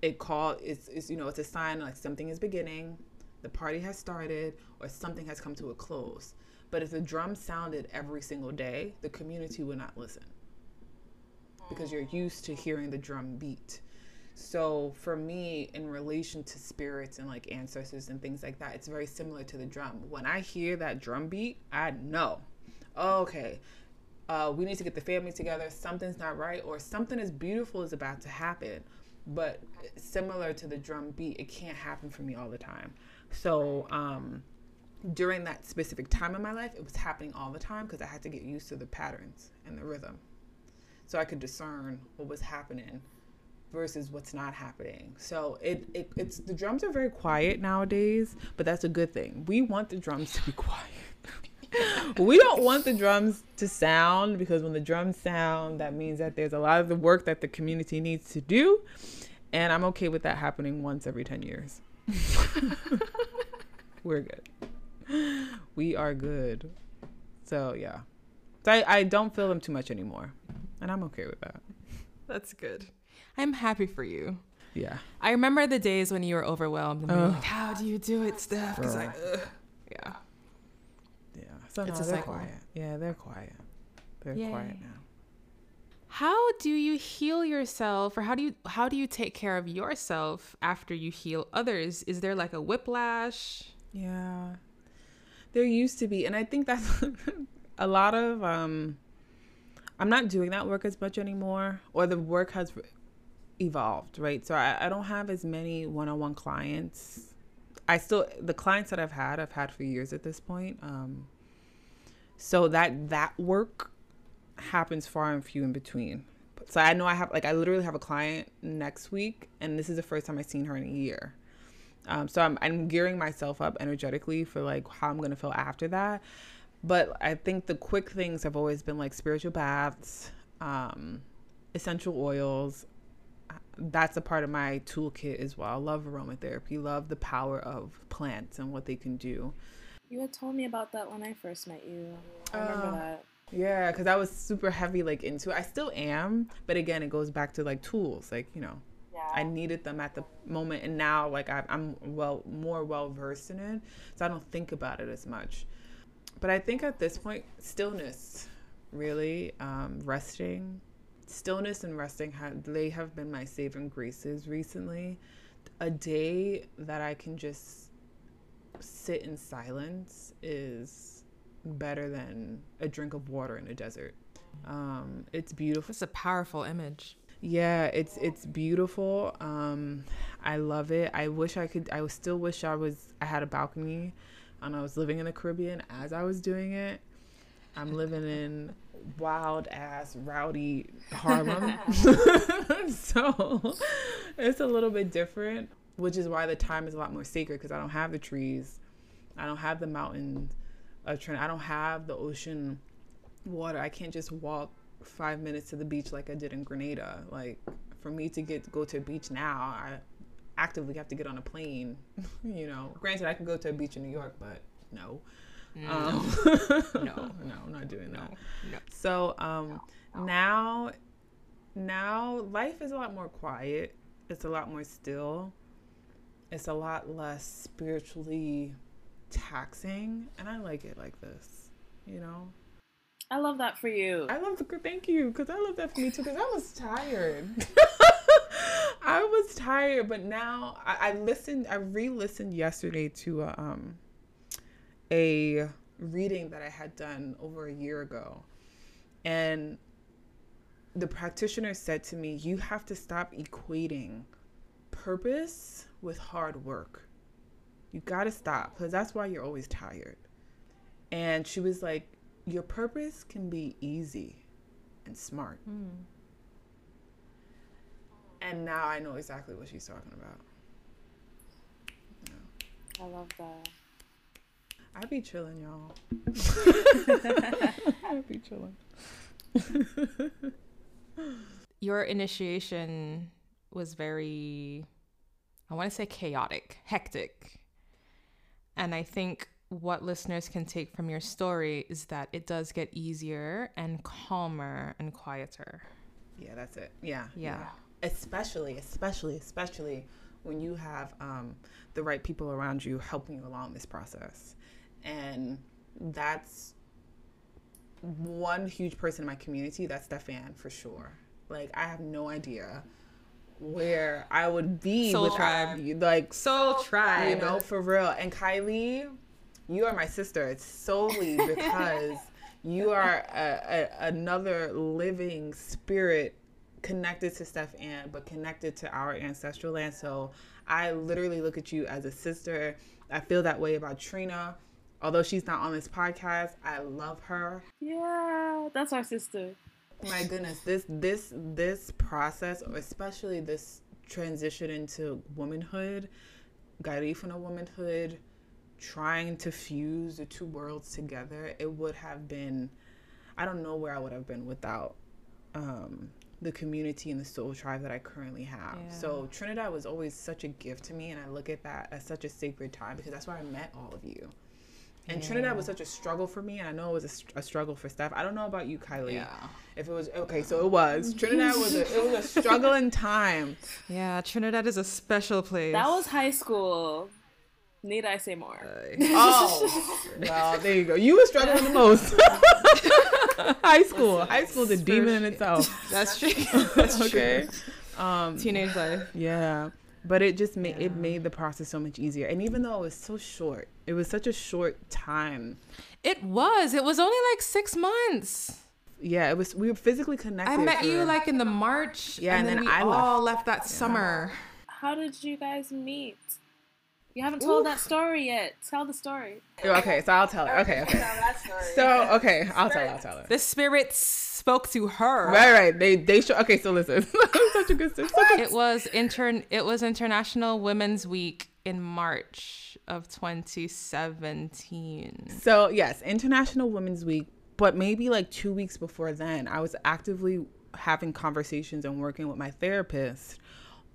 It call it's, it's you know it's a sign like something is beginning the party has started or something has come to a close. But if the drum sounded every single day the community would not listen. Because you're used to hearing the drum beat so for me, in relation to spirits and like ancestors and things like that, it's very similar to the drum. When I hear that drum beat, I know, okay, uh, we need to get the family together. Something's not right, or something as beautiful is about to happen. But similar to the drum beat, it can't happen for me all the time. So, um, during that specific time in my life, it was happening all the time because I had to get used to the patterns and the rhythm. So I could discern what was happening versus what's not happening. So it, it it's the drums are very quiet nowadays, but that's a good thing. We want the drums to be *laughs* quiet. *laughs* we don't want the drums to sound because when the drums sound, that means that there's a lot of the work that the community needs to do. And I'm okay with that happening once every 10 years. *laughs* We're good. We are good. So, yeah. So I, I don't feel them too much anymore. And I'm okay with that. That's good. I'm happy for you. Yeah. I remember the days when you were overwhelmed and like, how do you do it, Steph? Because I, yeah. Yeah. So it's no, they're cycle. quiet. Yeah, they're quiet. They're Yay. quiet now. How do you heal yourself or how do you how do you take care of yourself after you heal others? Is there like a whiplash? Yeah. There used to be and I think that's *laughs* a lot of um I'm not doing that work as much anymore or the work has evolved, right? So I, I don't have as many one-on-one clients. I still the clients that I've had, I've had for years at this point. Um so that that work happens far and few in between. So I know I have like I literally have a client next week, and this is the first time I've seen her in a year. Um, so I'm I'm gearing myself up energetically for like how I'm gonna feel after that. But I think the quick things have always been like spiritual baths, um, essential oils. That's a part of my toolkit as well. I love aromatherapy, love the power of plants and what they can do. You had told me about that when I first met you. I remember uh, that. Yeah, because I was super heavy like into it. I still am, but again, it goes back to like tools. Like you know, yeah. I needed them at the moment, and now like I, I'm well more well versed in it, so I don't think about it as much. But I think at this point, stillness, really, um, resting, stillness and resting have they have been my saving graces recently. A day that I can just sit in silence is better than a drink of water in a desert. Um, it's beautiful. It's a powerful image. Yeah, it's it's beautiful. Um, I love it. I wish I could. I still wish I was. I had a balcony, and I was living in the Caribbean as I was doing it. I'm living in wild ass rowdy *laughs* Harlem, *laughs* so it's a little bit different. Which is why the time is a lot more sacred because I don't have the trees, I don't have the mountains of Trinidad. I don't have the ocean water. I can't just walk five minutes to the beach like I did in Grenada. Like for me to get go to a beach now, I actively have to get on a plane. *laughs* you know, granted, I can go to a beach in New York, but no. No, um, *laughs* no, no, not doing that. No. So um, no. now, now life is a lot more quiet. It's a lot more still. It's a lot less spiritually taxing, and I like it like this. You know. I love that for you. I love the thank you because I love that for me too because I was tired. *laughs* I was tired, but now I, I, listened. I re-listened yesterday to a, um, a reading that I had done over a year ago, and the practitioner said to me, "You have to stop equating purpose with hard work." You got to stop because that's why you're always tired. And she was like, Your purpose can be easy and smart. Mm. And now I know exactly what she's talking about. Yeah. I love that. I be chilling, y'all. *laughs* I be chilling. *laughs* Your initiation was very, I want to say chaotic, hectic. And I think what listeners can take from your story is that it does get easier and calmer and quieter. Yeah, that's it. Yeah. Yeah. yeah. Especially, especially, especially when you have um, the right people around you helping you along this process. And that's one huge person in my community. That's Stefan for sure. Like, I have no idea where I would be Soul without you. Like Soul Tribe. You know, for real. And Kylie, you are my sister. It's solely *laughs* because you are a, a, another living spirit connected to Steph Ann, but connected to our ancestral land. So I literally look at you as a sister. I feel that way about Trina. Although she's not on this podcast, I love her. Yeah, that's our sister. My goodness, this this this process, especially this transition into womanhood, Garifuna womanhood, trying to fuse the two worlds together, it would have been I don't know where I would have been without um, the community and the soul tribe that I currently have. Yeah. So Trinidad was always such a gift to me, and I look at that as such a sacred time because that's where I met all of you. And yeah. Trinidad was such a struggle for me, and I know it was a, a, struggle for Steph. I don't know about you, Kylie. Yeah. If it was okay, so it was Trinidad was a, it was a *laughs* struggling time. Yeah, Trinidad is a special place. That was high school. Need I say more? Uh, oh, *laughs* well, there you go. You were struggling the most. *laughs* high school. High school's a demon in itself. That's true. That's okay. True. Um, Teenage life. Yeah, but it just made yeah. it made the process so much easier. And even though it was so short, it was such a short time. It was. It was only like six months. Yeah, it was. We were physically connected. I met for, you like in the March. Yeah, and, and then, then, we I all left, left that yeah. summer. How did you guys meet? You haven't told Oof. that story yet. Tell the story. Okay, so I'll tell it. Okay, okay. So okay, I'll tell. It, I'll tell it. The spirits spoke to her. Right, right. They they show. Okay, so listen. *laughs* Such a good. story. It was intern. It was International Women's Week in March of 2017. So yes, International Women's Week. But maybe like two weeks before then, I was actively having conversations and working with my therapist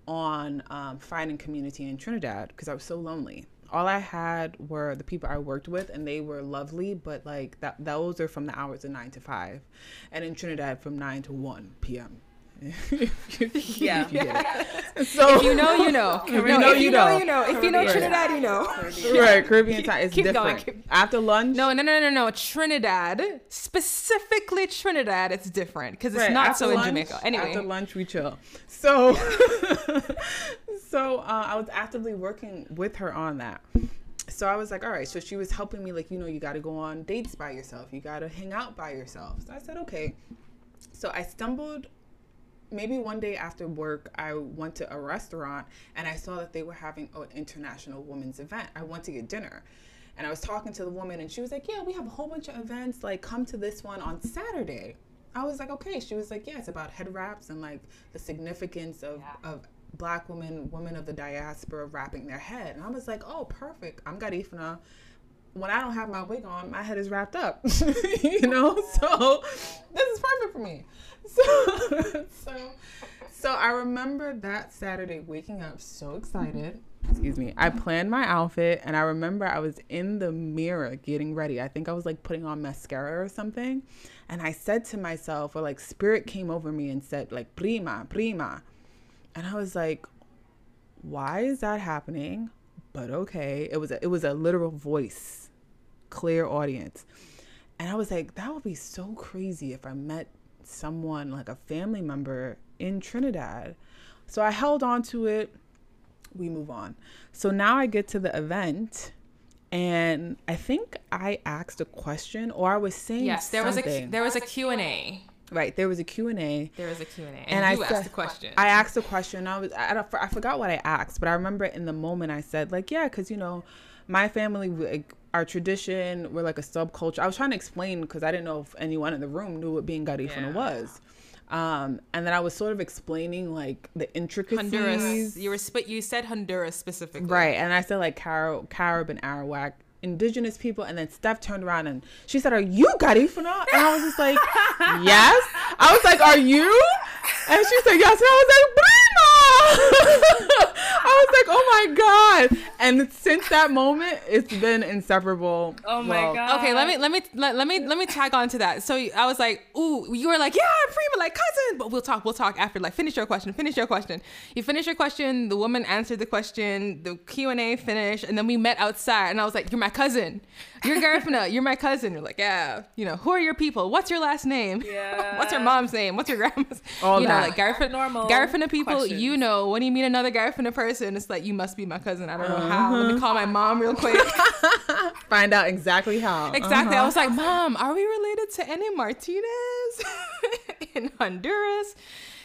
on um, finding community in Trinidad because I was so lonely. All I had were the people I worked with, and they were lovely, but like that, those are from the hours of nine to five, and in Trinidad from nine to one p.m. yeah. *laughs* So if you know, you know. *laughs* if you know, you know. You know. If you know Trinidad, you know. Right, Caribbean *laughs* time is different. Going, keep... After lunch. No, no, no, no, no. Trinidad, specifically Trinidad, it's different because it's right. not after so lunch, in Jamaica. Anyway, after lunch we chill. So, so uh, I was actively working with her on that so I was like, all right. So she was helping me, like, you know, you got to go on dates by yourself. You got to hang out by yourself. So I said, okay. So I stumbled maybe one day after work, I went to a restaurant and I saw that they were having an international women's event. I went to get dinner. And I was talking to the woman and she was like, Yeah, we have a whole bunch of events. Like, come to this one on Saturday. I was like, Okay. She was like, Yeah, it's about head wraps and like the significance of, yeah. of black women, women of the diaspora wrapping their head. And I was like, Oh, perfect. I'm Garifuna when I don't have my wig on, my head is wrapped up. *laughs* you know, so this is perfect for me. So, *laughs* so, so I remember that Saturday waking up so excited. Excuse me. I planned my outfit, and I remember I was in the mirror getting ready. I think I was like putting on mascara or something, and I said to myself, or like spirit came over me and said, like prima, prima, and I was like, why is that happening? But okay, it was a, it was a literal voice clairaudience. And I was like, that would be so crazy if I met someone like a family member in Trinidad. So I held on to it. We move on. So now I get to the event and I think I asked a question or I was saying Yes, there something. was a there was a Q&A. Right, there was a Q&A. There was a Q&A. And, and I asked said, a question. I asked a question. I was I, I forgot what I asked, but I remember in the moment I said like, yeah, cuz you know, my family our tradition we're like a subculture i was trying to explain because i didn't know if anyone in the room knew what being garifuna yeah. was um, and then I was sort of explaining like the intricacies. Honduras. You were but you said Honduras specifically, right? And I said like Carib, Carib and Arawak, indigenous people. And then Steph turned around and she said, "Are you Garifuna?" And I was just like, *laughs* "Yes." I was like, "Are you?" And she said, "Yes." And I was like, *laughs* I was like, oh my god! And since that moment, it's been inseparable. Oh my well, god! Okay, let me let me let, let me let me tag on to that. So I was like, ooh, you were like, yeah, I'm Prima, like cousin, but we'll talk. We'll talk after. Like, finish your question. Finish your question. You finish your question. The woman answered the question. The Q and A finished, and then we met outside, and I was like, you're my cousin. You're Garifuna. You're my cousin. You're like, yeah. You know, who are your people? What's your last name? Yeah. *laughs* What's your mom's name? What's your grandma's? *laughs* All you that. know, like Garifuna. Normal. Garifuna people. Questions. You know, when you meet another Garifuna person, it's like you must be my cousin. I don't uh-huh. know how. Let me call my mom real quick. *laughs* Find out exactly how. Exactly. Uh-huh. I was like, Mom, are we related to any Martinez? in Honduras.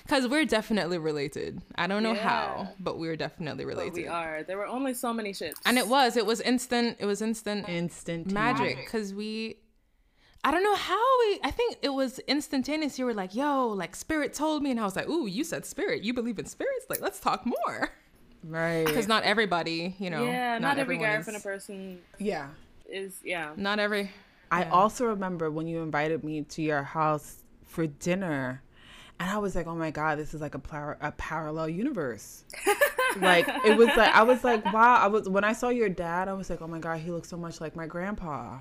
Because we're definitely related. I don't know Yeah. how, but we're definitely But related. we are. There were only so many ships. And it was, it was instant, it was instant Instant magic. Because we, I don't know how we, I think it was instantaneous. You were like, yo, like spirit told me. And I was like, ooh, you said spirit. You believe in spirits? Like, let's talk more. Right. Because not everybody, you know. yeah, not, every everyone Garifuna is- person Yeah. is. Yeah. Not every. I Yeah. also remember when you invited me to your house for dinner, and I was like, "Oh my god, this is like a par- a parallel universe." *laughs* like it was like I was like, "Wow!" I was when I saw your dad, I was like, "Oh my god, he looks so much like my grandpa."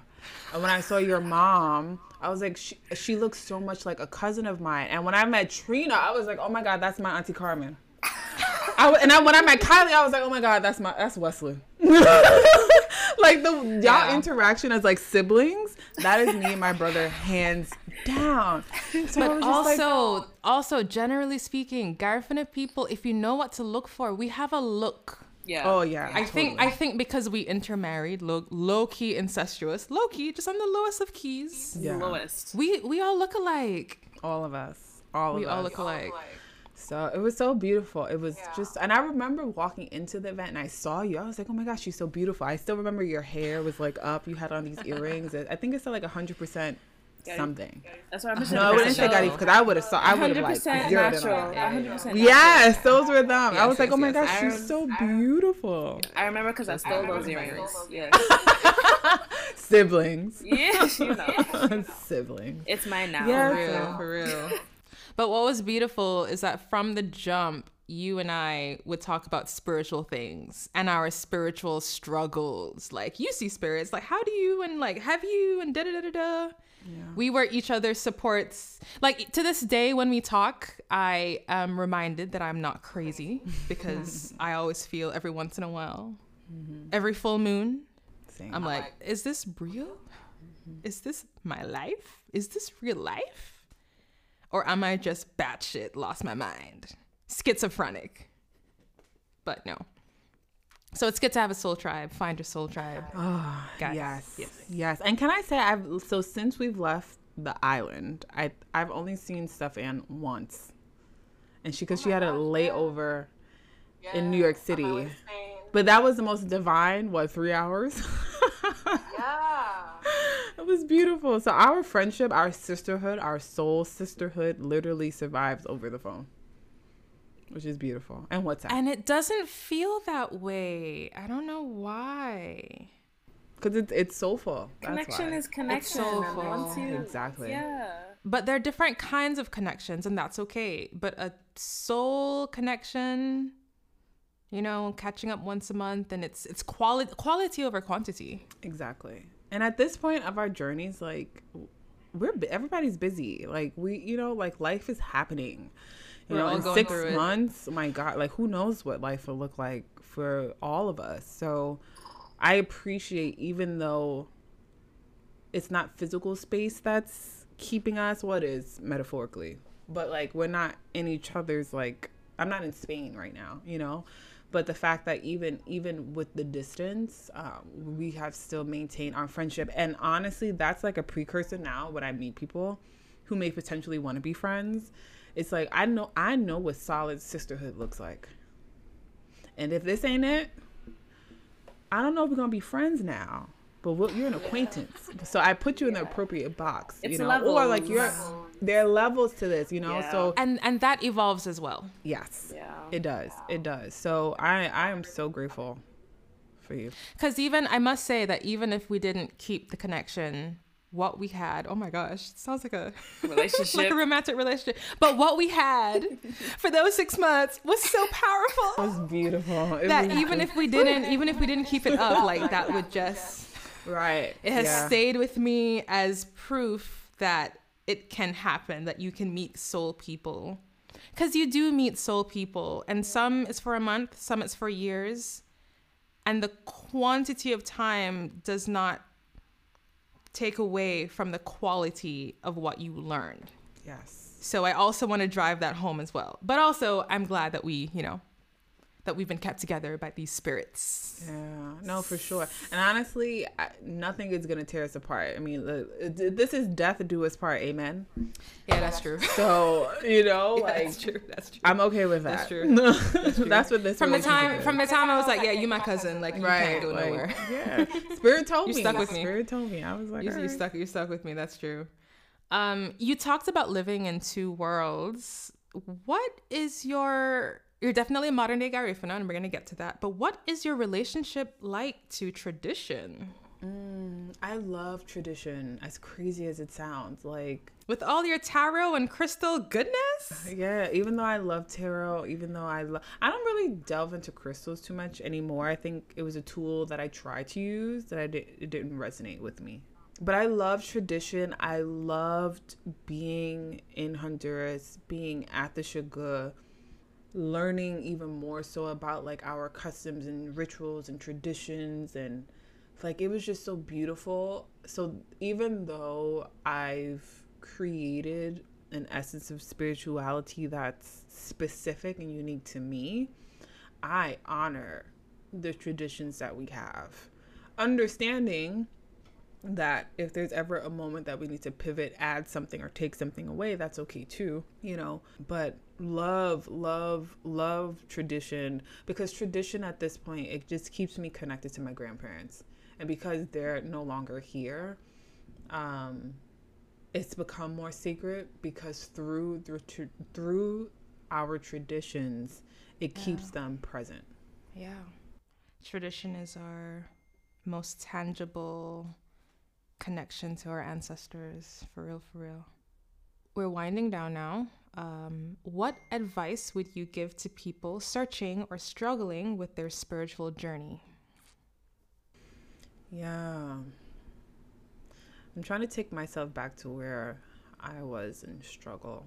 And when I saw your mom, I was like, "She she looks so much like a cousin of mine." And when I met Trina, I was like, "Oh my god, that's my auntie Carmen." I and I, when I met Kylie, I was like, "Oh my god, that's my that's Wesley." *laughs* like the y'all Yeah. interaction as like siblings, that is me and my brother hands down. So But was just like, also, also generally speaking, Garifuna people, if you know what to look for, we have a look. Yeah. oh yeah, I think I think because we intermarried, low, low key incestuous, low key just on the lowest of keys. yeah. lowest. We we all look alike. all of us, all of us. We of all us. look alike. So it was so beautiful. It was just, and I remember walking into the event and I saw you. I was like, oh my gosh, you're so beautiful. I still remember your hair was like up. You had on these earrings. I think it said like hundred percent something. That's what I'm saying. No, I wouldn't say Natural. Because I would have saw. I would have like 100% zeroed in natural. on 100% Yes, those were them. I Yes, was like, oh my yes. gosh, she's rem- so beautiful. I remember because I stole those remember earrings. those Yes. *laughs* Siblings. yes, you know. *laughs* Siblings. It's mine now. Yeah. For real, for real. But what was beautiful is that from the jump, you and I would talk about spiritual things and our spiritual struggles. Like you see spirits, like how do you and like have you and da da da da da. We were each other's supports. Like to this day, when we talk, I am reminded that I'm not crazy *laughs* because I always feel every once in a while, mm-hmm. every full moon, Same. I'm like, is this real? Mm-hmm. Is this my life? Is this real life? Or am I just batshit lost my mind? Schizophrenic. But no. So it's good to have a soul tribe. Find your soul tribe. Oh, Guys, yes, yes. yes, And can I say, I've so since we've left the island, I I've only seen Stefan once, and she because she had a layover in New York City, but that was the most divine. What three hours? *laughs* Yeah. It was beautiful. So our friendship, our sisterhood, our soul sisterhood, literally survives over the phone, which is beautiful. And what's WhatsApp, And it doesn't feel that way. I don't know why. because it's it's soulful. That's Connection why. is connection. It's soulful. Once you, Exactly. Yeah. But there are different kinds of connections, and that's okay. But a soul connection, you know, catching up once a month, and it's it's quality quality over quantity. Exactly. And at this point of our journeys, like we're everybody's busy. Like we, you know, like life is happening. You We're know, in six through it. months, my God, like who knows what life will look like for all of us. So I appreciate, even though it's not physical space that's keeping us, what is metaphorically, but like we're not in each other's like I'm not in Spain right now, you know. But the fact that even even with the distance, um, we have still maintained our friendship, and honestly, that's like a precursor now when I meet people who may potentially want to be friends. It's like I know I know what solid sisterhood looks like, and if this ain't it, I don't know if we're gonna be friends now. But we'll, you're an acquaintance, so I put you in the appropriate box, you It's know, or like you're. There are levels to this, you know. Yeah. So And and that evolves as well. yes, Yeah. it does. It does. So I I am so grateful for you. Because even I must say that even if we didn't keep the connection, what we had, oh my gosh, sounds like a Relationship. *laughs* like a romantic relationship. But what we had *laughs* for those six months was so It powerful was beautiful. It that was even if we didn't, even if we didn't keep it up, like that would just right, it has yeah. stayed with me as proof that it can happen, that you can meet soul people. Because you do meet soul people, and some is for a month, some is for years. And the quantity of time does not take away from the quality of what you learned. Yes. So I also want to drive that home as well. But also, I'm glad that we, you know, that we've been kept together by these spirits. Yeah, no, for sure. And honestly, I, nothing is gonna tear us apart. I mean, uh, this is death do us part. Amen. Yeah, that's true. So you *laughs* know, yeah, like that's true. That's true. I'm okay with that. That's true. *laughs* That's, true. that's what this from the time from the time I was like, yeah, you my cousin, like you right, can't go like, nowhere. Yeah, *laughs* Spirit told you me. stuck with me. Spirit told me. I was like, you, you stuck. You stuck with me. That's true. Um, you talked about living in two worlds. What is your you're definitely a modern day Garifuna, and we're gonna get to that. But what is your relationship like to tradition? Mm, I love tradition, as crazy as it sounds. Like with all your tarot and crystal goodness. Yeah, even though I love tarot, even though I love, I don't really delve into crystals too much anymore. I think it was a tool that I tried to use that I did, it didn't resonate with me. But I love tradition. I loved being in Honduras, being at the Shaga, learning even more so about like our customs and rituals and traditions and like it was just so beautiful. So even though I've created an essence of spirituality that's specific and unique to me, I honor the traditions that we have. Understanding that if there's ever a moment that we need to pivot, add something or take something away, that's okay too, you know. But love, love, love tradition because tradition at this point, it just keeps me connected to my grandparents. And because they're no longer here, um, it's become more secret because through through through our traditions, it yeah. keeps them present. Yeah. Tradition is our most tangible connection to our ancestors for real for real we're winding down now um, what advice would you give to people searching or struggling with their spiritual journey? Yeah. I'm trying to take myself back to where i was in struggle.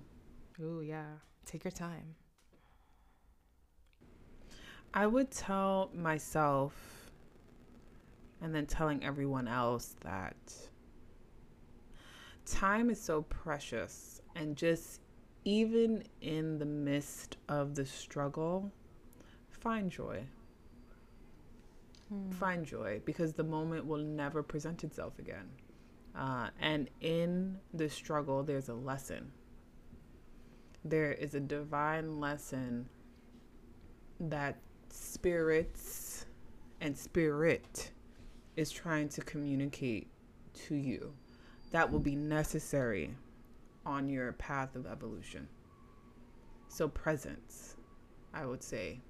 Oh yeah. Take your time. I would tell myself and then telling everyone else that time is so precious and just even in the midst of the struggle find joy. Hmm. find joy because the moment will never present itself again. Uh, and in the struggle there's a lesson. There is a divine lesson that spirits and spirit is trying to communicate to you that will be necessary on your path of evolution. So, presence, I would say,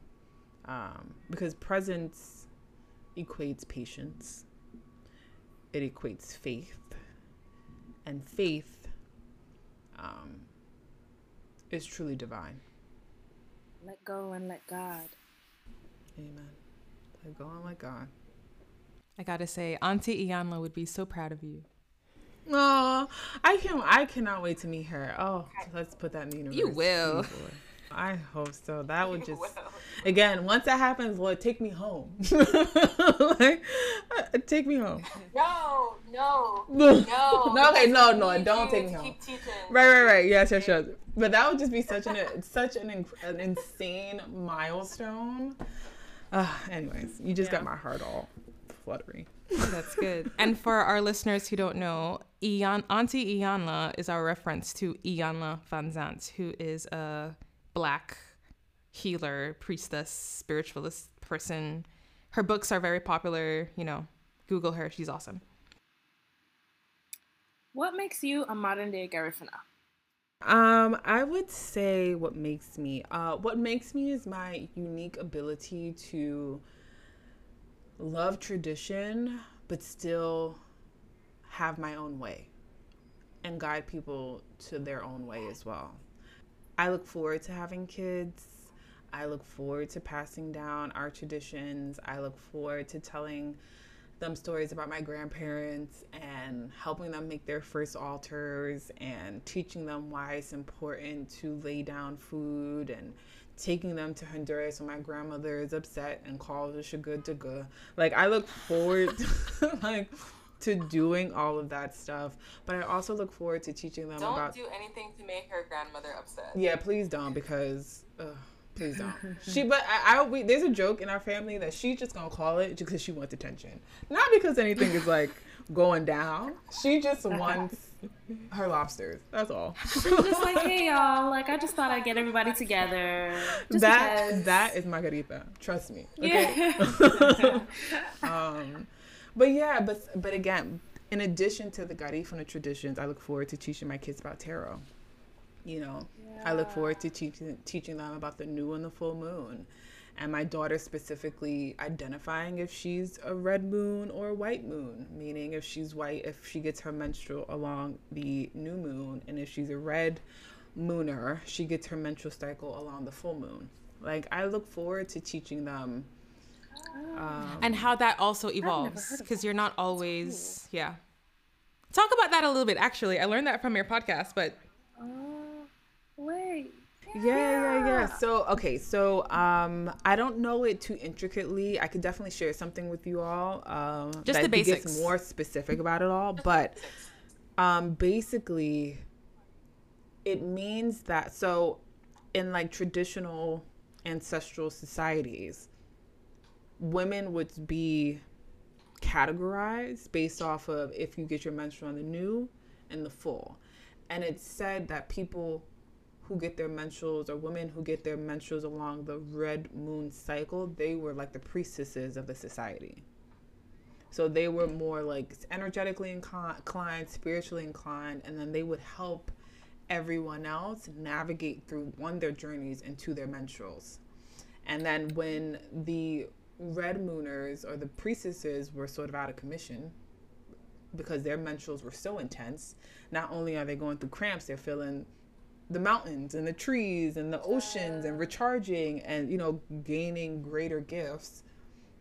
um, because presence equates patience, it equates faith, and faith um, is truly divine. Let go and let God. Amen. Let go and let God. I gotta say, Auntie Iyanla would be so proud of you. Oh, I can I cannot wait to meet her. Oh, let's put that in the universe. You will. I hope so. That would just again once that happens, Lord, take me home. *laughs* like, uh, take me home. No, no, no. no, *laughs* okay, no, no, don't take me home. Right, right, right. Yes, yes, yes. But that would just be such an *laughs* such an, an insane milestone. Uh, anyways, you just yeah. got my heart all fluttery. That's good. and for our listeners who don't know, Ian, Auntie Iyanla is our reference to Iyanla Vanzant, who is a black healer, priestess, spiritualist person. Her books are very popular. You know, Google her. She's awesome. What makes you a modern day Garifuna? Um, I would say what makes me, uh, what makes me is my unique ability to love tradition, but still have my own way and guide people to their own way as well. I look forward to having kids. I look forward to passing down our traditions. I look forward to telling them stories about my grandparents and helping them make their first altars and teaching them why it's important to lay down food and taking them to Honduras when my grandmother is upset and calls us a dugu. Like I look forward *laughs* to, like to doing all of that stuff, but I also look forward to teaching them don't about. Don't do anything to make her grandmother upset. Yeah, please don't because. Ugh, Please don't. *laughs* She, but I, I we, there's a joke in our family that she's just gonna call it because she wants attention, not because anything is like *laughs* going down. She just wants her lobsters. That's all. *laughs* just like, hey y'all, like I just thought I'd get everybody together. that because. that is margarita. Trust me. Okay. Yeah. um, but yeah, but but again, in addition to the Garifuna traditions, I look forward to teaching my kids about tarot. You know, yeah. I look forward to teaching teaching them about the new and the full moon. And my daughter specifically identifying if she's a red moon or a white moon, meaning if she's white, if she gets her menstrual along the new moon, and if she's a red mooner, she gets her menstrual cycle along the full moon. Like, I look forward to teaching them. Um, and how that also evolves because you're not always, yeah. Talk about that a little bit, actually. I learned that from your podcast, but Wait. Yeah, yeah, yeah. So, okay, so um, I don't know it too intricately. I could definitely share something with you all. Um, Just the basics. Gets more specific about it all, but um, basically, it means that so in like traditional ancestral societies, women would be categorized based off of if you get your menstrual on the new and the full, and it's said that people who get their menstruals or women who get their menstruals along the red moon cycle, they were like the priestesses of the society. So they were more like energetically inclined, spiritually inclined, and then they would help everyone else navigate through one their journeys into their menstruals. And then when the red mooners or the priestesses were sort of out of commission because their menstruals were so intense, not only are they going through cramps, they're feeling the mountains and the trees and the oceans and recharging and you know gaining greater gifts.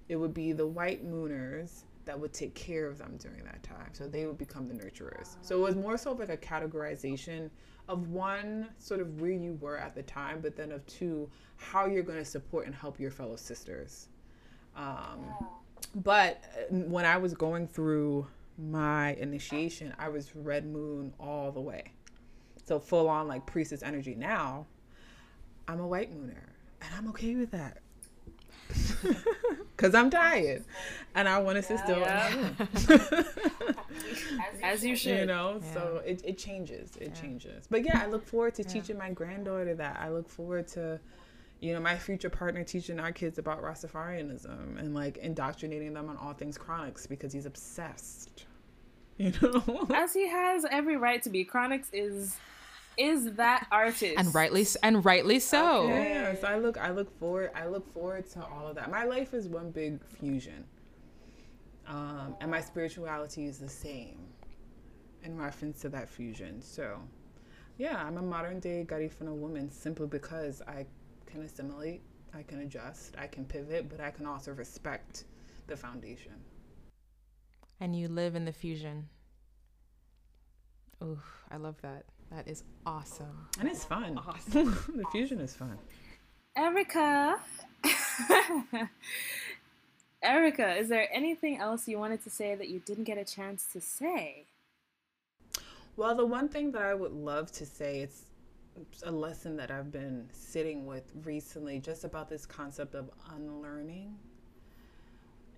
It would be the white mooners that would take care of them during that time. So they would become the nurturers. So it was more so like a categorization of one sort of where you were at the time but then of two how you're going to support and help your fellow sisters um, but uh, when i was going through my initiation i was red moon all the way so full on like priestess energy. Now, I'm a white mooner, and I'm okay with that. *laughs* Cause I'm tired, and I want to sit still. *laughs* As you should. You know, yeah. so it, it changes. It yeah. changes. But yeah, I look forward to teaching my granddaughter that. I look forward to, you know, my future partner teaching our kids about Rastafarianism and like indoctrinating them on all things Chronixx because he's obsessed. *laughs* You know, as he has every right to be. Chronixx is is that *laughs* artist and rightly and rightly so okay. yes i look i look forward i look forward to all of that my life is one big fusion um, and my spirituality is the same in reference to that fusion so yeah i'm a modern day garifuna woman simply because i can assimilate i can adjust i can pivot but i can also respect the foundation and you live in the fusion Oh, I love that. That is awesome. And it's fun. Awesome. *laughs* the fusion is fun. Erica. *laughs* Erica, is there anything else you wanted to say that you didn't get a chance to say? Well, the one thing that I would love to say it's a lesson that I've been sitting with recently just about this concept of unlearning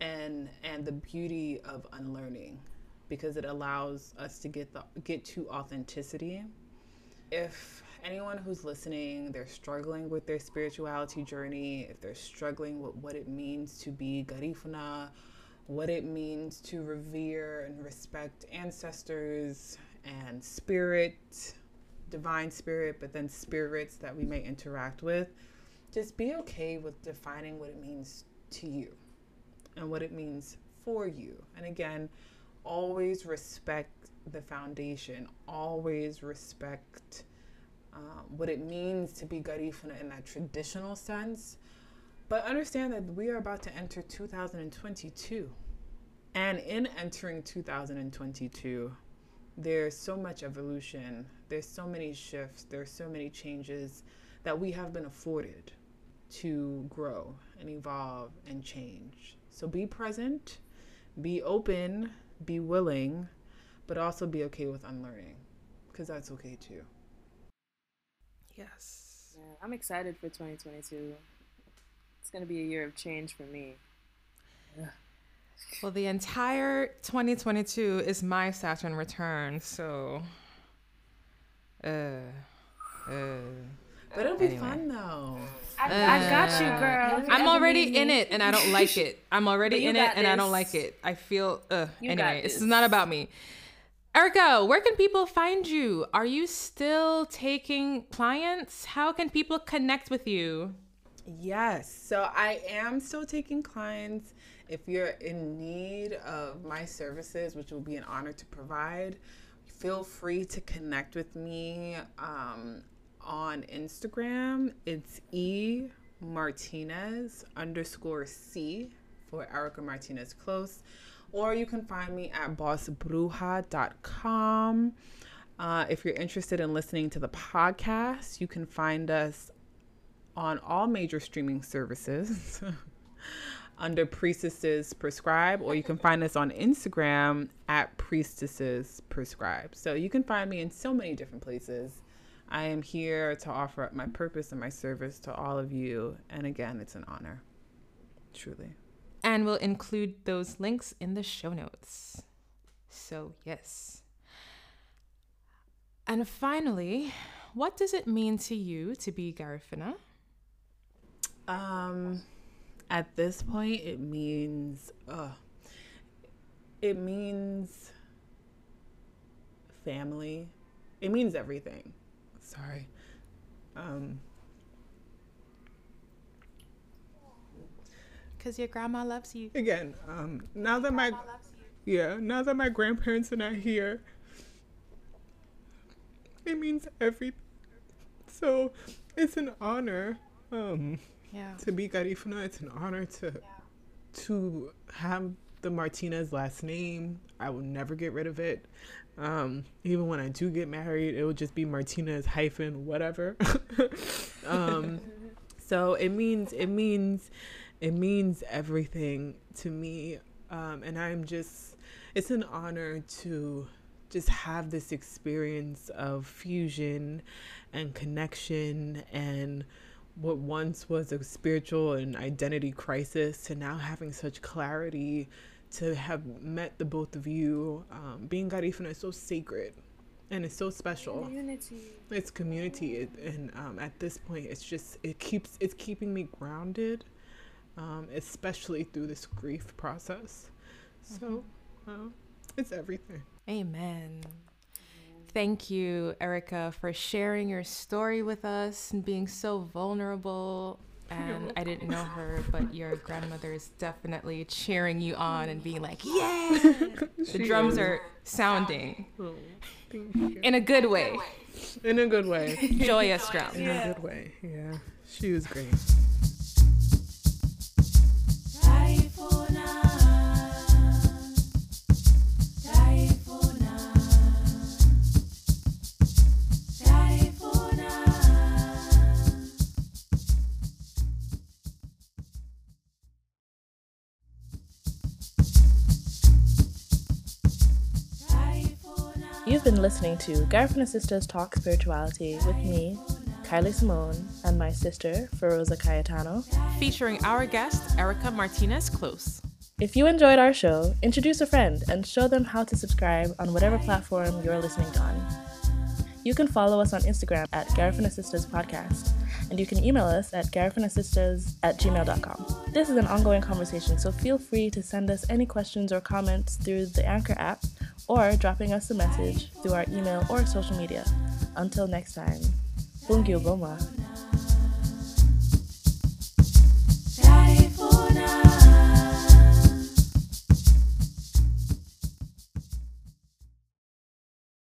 and and the beauty of unlearning because it allows us to get the get to authenticity. If anyone who's listening, they're struggling with their spirituality journey, if they're struggling with what it means to be Garifuna, what it means to revere and respect ancestors and spirit, divine spirit, but then spirits that we may interact with, just be okay with defining what it means to you and what it means for you. And again, always respect the foundation. Always respect um, what it means to be Garifuna in that traditional sense. But understand that we are about to enter 2022. And in entering 2022, there's so much evolution, there's so many shifts, there's so many changes that we have been afforded to grow and evolve and change. So be present, be open, be willing but also be okay with unlearning because that's okay too. Yes. Yeah, I'm excited for 2022. It's going to be a year of change for me. Yeah. Well, the entire 2022 is my Saturn return, so. Uh, uh, but it'll be anyway. fun though. I, uh, I, got you, girl. I'm already in it and I don't like it. *laughs* I'm already in it and I don't like it. I feel. Uh, anyway, this is not about me. Erica, where can people find you? Are you still taking clients? How can people connect with you? Yes. So I am still taking clients. If you're in need of my services, which will be an honor to provide, feel free to connect with me um, on Instagram. It's E Martinez underscore C for Erica Martinez Close or you can find me at bossbruja.com. Uh, if you're interested in listening to the podcast, you can find us on all major streaming services *laughs* under Priestesses Prescribe, or you can find us on Instagram at Priestesses Prescribe. So you can find me in so many different places. I am here to offer up my purpose and my service to all of you. And again, it's an honor, truly and we'll include those links in the show notes. So, yes. And finally, what does it mean to you to be Garifuna? Um, at this point, it means, uh, it means family. It means everything. Sorry. Um, because your grandma loves you. Again, um, now that my yeah, now that my grandparents are not here, it means everything. So it's an honor. Um, yeah. To be Garifuna, it's an honor to yeah. to have the Martinez last name. I will never get rid of it. Um, even when I do get married, it will just be Martinez hyphen whatever. *laughs* um, *laughs* so it means it means it means everything to me. Um, and I'm just, it's an honor to just have this experience of fusion and connection and what once was a spiritual and identity crisis to now having such clarity to have met the both of you. Um, being Garifuna is so sacred and it's so special. Community. It's community, it, and um, at this point, it's just it keeps it's keeping me grounded um, especially through this grief process. So uh, it's everything. Amen. Thank you, Erica, for sharing your story with us and being so vulnerable. *laughs* And I didn't know her, but your grandmother is definitely cheering you on and being like, "Yeah!" the drums are sounding oh, in a good way. In a good way. Joyous drum. In a good way. Yeah, she was great. Listening to Garifuna Sisters Talk Spirituality with me, Kylie Simone, and my sister, Feroza Cayetano, featuring our guest, Erica Martinez Close. If you enjoyed our show, introduce a friend and show them how to subscribe on whatever platform you're listening on. You can follow us on Instagram at Garifuna Sisters Podcast, and you can email us at garifunasisters at gmail.com. This is an ongoing conversation, so feel free to send us any questions or comments through the Anchor app or dropping us a message through our email or social media. Until next time, Bungyo Goma.